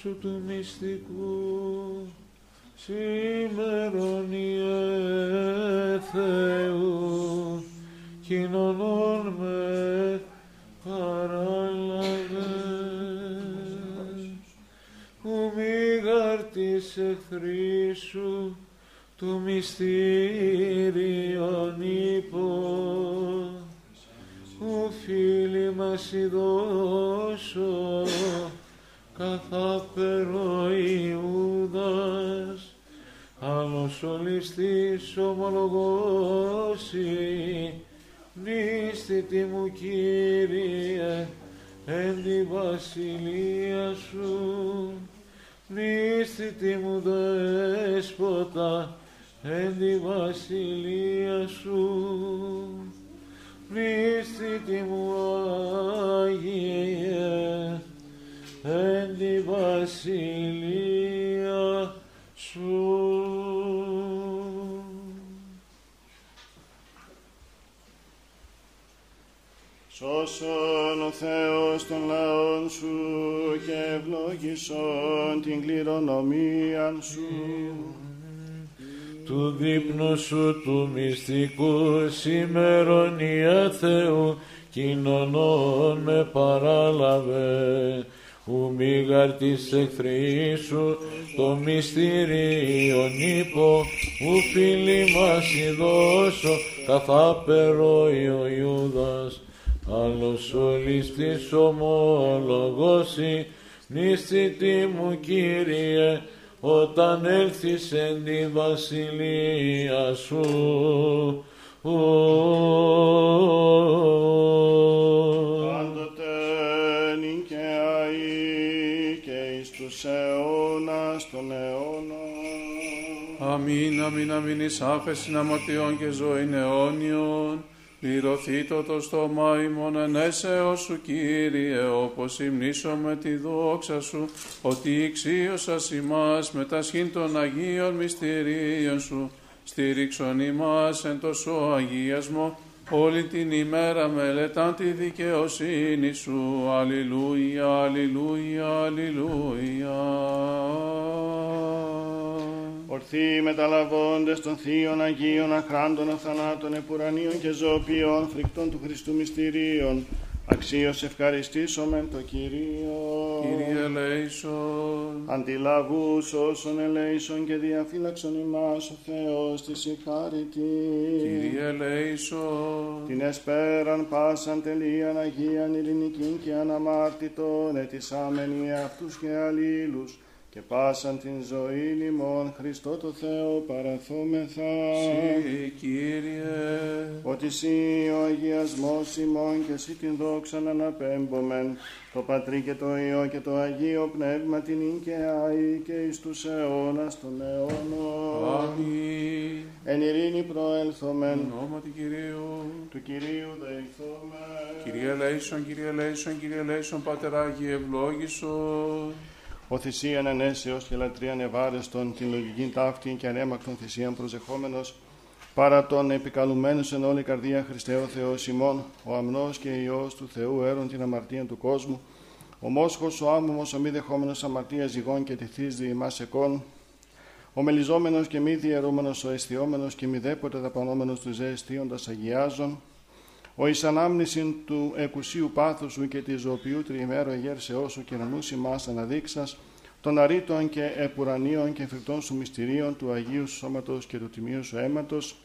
Σου του μυστικού σημερώνιε Θεού κοινωνών με παράλαβε ου μη γαρτής εχθροί σου του μυστήριον υπό ου φίλοι μας ειδώσω καθάπερο άλλος ολιστής ομολογώσει νίστητη μου Κύριε εν τη βασιλεία σου νίστητη μου δέσποτα εν τη βασιλεία σου. Ευλόγησον την κληρονομία σου. του δείπνου σου του μυστικού σημερονία Θεού κοινωνών με παράλαβε. Ου μίγαρ της εχθρή σου το μυστήριον ύπο ου φίλοι μας ειδώσω καθάπερο ο Ιούδας. Άλλος όλης της ομολογώσει νηστητή μου Κύριε όταν έλθεις εν τη βασιλεία σου. Πάντοτε νικαιαή και εις τους αιώνας των αιώνων. Αμήν, αμήν, αμήν, εις άφεσιν αμαρτιών και ζωήν αιώνιον. Πληρωθεί το το στόμα ημών ενέσεως σου, Κύριε, όπως υμνήσαμε τη δόξα σου, ότι εξίωσας ημάς με τα σχήν των Αγίων μυστηρίων σου, στήριξον ημάς εν τόσο αγίασμο, όλη την ημέρα μελετάν τη δικαιοσύνη σου. Αλληλούια, αλληλούια, αλληλούια. Ορθοί μεταλαβώντες των θείων Αγίων αχράντων αθανάτων επουρανίων και ζωοποιών φρικτών του Χριστού μυστηρίων, αξίως ευχαριστήσομεν το Κυρίο. Κύριε ελέησον, Αντιλαβούς όσων ελέησον και διαφύλαξον ημάς ο Θεός της συγχάρητη. Κύριε ελέησον, Την εσπέραν πάσαν τελείαν Αγίαν ειρηνικήν και αναμάρτητον ετισάμενοι αυτούς και αλλήλους και πάσαν την ζωή ημών Χριστό το Θεό παραθόμεθα. Συ, Κύριε, Ότι σύ ο αγιασμός ημών και σύ την δόξαν αναπέμπομεν, το Πατρί και το Υιό και το Αγίο Πνεύμα την Ικαιάη και εις τους αιώνας των αιώνων. Αμήν. Εν ειρήνη προέλθομεν, Ονόματι Κυρίου. του Κυρίου δεηθόμεν. Κύριε ελέησον, Κύριε ελέησον, Κύριε ελέησον, Πάτερ Άγιε ευλόγησον. Ο θυσίαν ενέσεως και λατρείαν ευάρεστον, την λογική ταύτη και ανέμακτον θυσίαν προσεχόμενος, παρά τον επικαλουμένους εν όλη καρδία Χριστέ ο Θεός ημών, ο αμνός και Υιός του Θεού έρων την αμαρτία του κόσμου, ο μόσχος, ο άμμομος, ο μη δεχόμενος αμαρτίας ζυγών και τυθείς δι' ημάς εκών, ο μελιζόμενος και μη διαιρούμενος, ο αισθιόμενος και μη δέποτε δαπανόμενος του ζεστίοντας αγιάζων, ο εις ανάμνησιν του εκουσίου πάθους σου και τη ζωοποιού τριημέρου εγέρσεώς σου και νους ημάς αναδείξας, των αρήτων και επουρανίων και φρικτών σου μυστηρίων του Αγίου σου σώματος και του Τιμίου σου αίματος,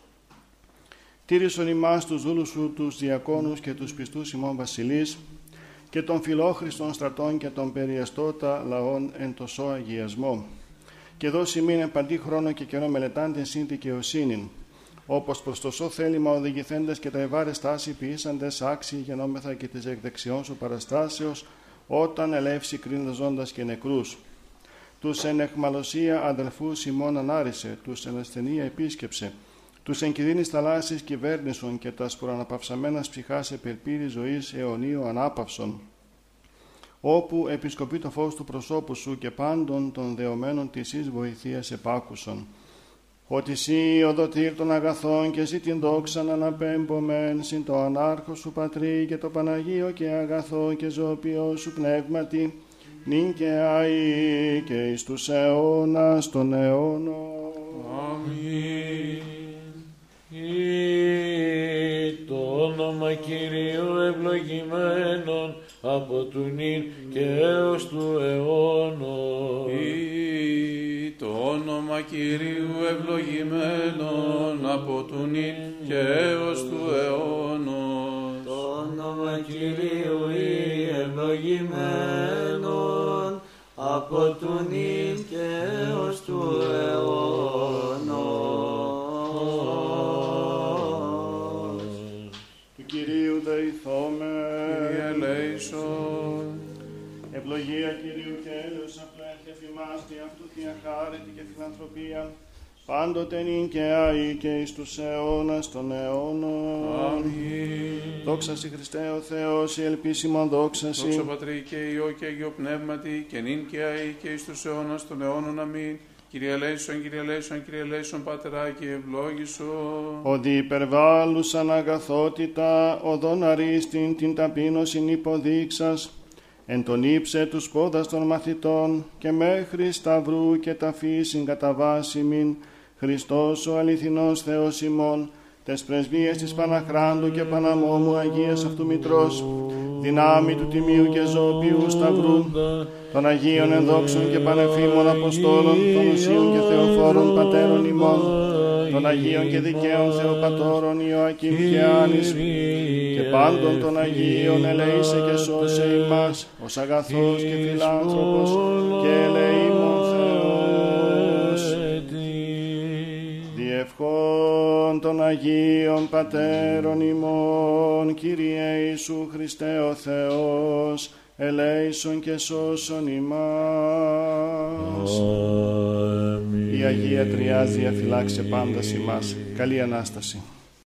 τήρησον ημάς τους δούλους σου τους διακόνους και τους πιστούς ημών βασιλείς και των φιλόχριστων στρατών και των περιεστώτα λαών εν τόσο αγιασμό. Και δώσει μήνε παντή χρόνο και καιρό μελετάντε συν δικαιοσύνην, όπως προς το σώ θέλημα οδηγηθέντες και τα ευάρε στάση ποιήσαντες άξιοι γενόμεθα και της εκδεξιών σου παραστάσεως, όταν ελεύσει κρίνοντας ζώντας και νεκρούς. Τους εν εχμαλωσία αδελφούς ημών ανάρισε, τους εν ασθενεία επίσκεψε, τους εν κινδύνης θαλάσσης κυβέρνησον και τας προαναπαυσαμένας ψυχάς επελπίδη ζωής αιωνίου ανάπαυσον όπου επισκοπεί το φως του προσώπου σου και πάντων των δεωμένων της εις βοηθείας επάκουσον. Ότι σύ ο δοτήρ των αγαθών και σύ την δόξαν αναπέμπομεν συν το ανάρχο σου πατρί και το Παναγίο και αγαθό και ζωοποιό σου πνεύματι νυν και αεί και εις τους αιώνας των αιώνων. Αμήν. Ή το όνομα Κυρίου ευλογημένων από του νυν και έως του αιώνος. Ή το όνομα Κυρίου ευλογημένων από του νυν και έως του αιώνος. Το όνομα Κυρίου ή ευλογημένον από του νυν και έως του αιώνος. Κυρίου δεηθώμε. Κύριε ελέησον. Ευλογία Κυρίου και έλεος απλά και θυμάστε αυτού την αχάρητη και φιλανθρωπία πάντοτε νυν και άη και εις τους αιώνας των αιώνων. Αμήν. Δόξα σοι Χριστέ ο Θεός, η ελπίσιμον δόξα σοι. Δόξα Πατρί και Υιό και Αγίο Πνεύματι και νυν και αεί και εις τους αιώνας των αιώνων. Αμήν. Κύριε Λέησον, Κύριε Λέησον, Κύριε Λέησον, Πατεράκι ευλόγησον. Οδη υπερβάλλουσαν αγαθότητα, οδόν αρίστην την ταπείνωσιν υποδείξας, εν τον ύψε τους πόδας των μαθητών και μέχρι σταυρού και ταφής συγκαταβάσιμην, Χριστός ο αληθινός Θεός ημών, τες πρεσβείες της Παναχράντου και Παναμόμου Αγίας αυτού Μητρός, δυνάμει του Τιμίου και Ζωοποιού Σταυρού, των Αγίων ενδόξων και πανεφήμων Αποστόλων, των Οσίων και Θεοφόρων Πατέρων ημών, των Αγίων και Δικαίων Θεοπατώρων Ιωακήμ και Άνης, και πάντων των Αγίων ελεήσε και σώσε ημάς, ως αγαθός και φιλάνθρωπος και ελεήμων Θεός. Διευχών των Αγίων Πατέρων ημών, Κύριε Ιησού Χριστέ ο Θεός, ελέησον και σώσον ημάς. Η Αγία Τριάς διαφυλάξε πάντα ημάς. Καλή Ανάσταση.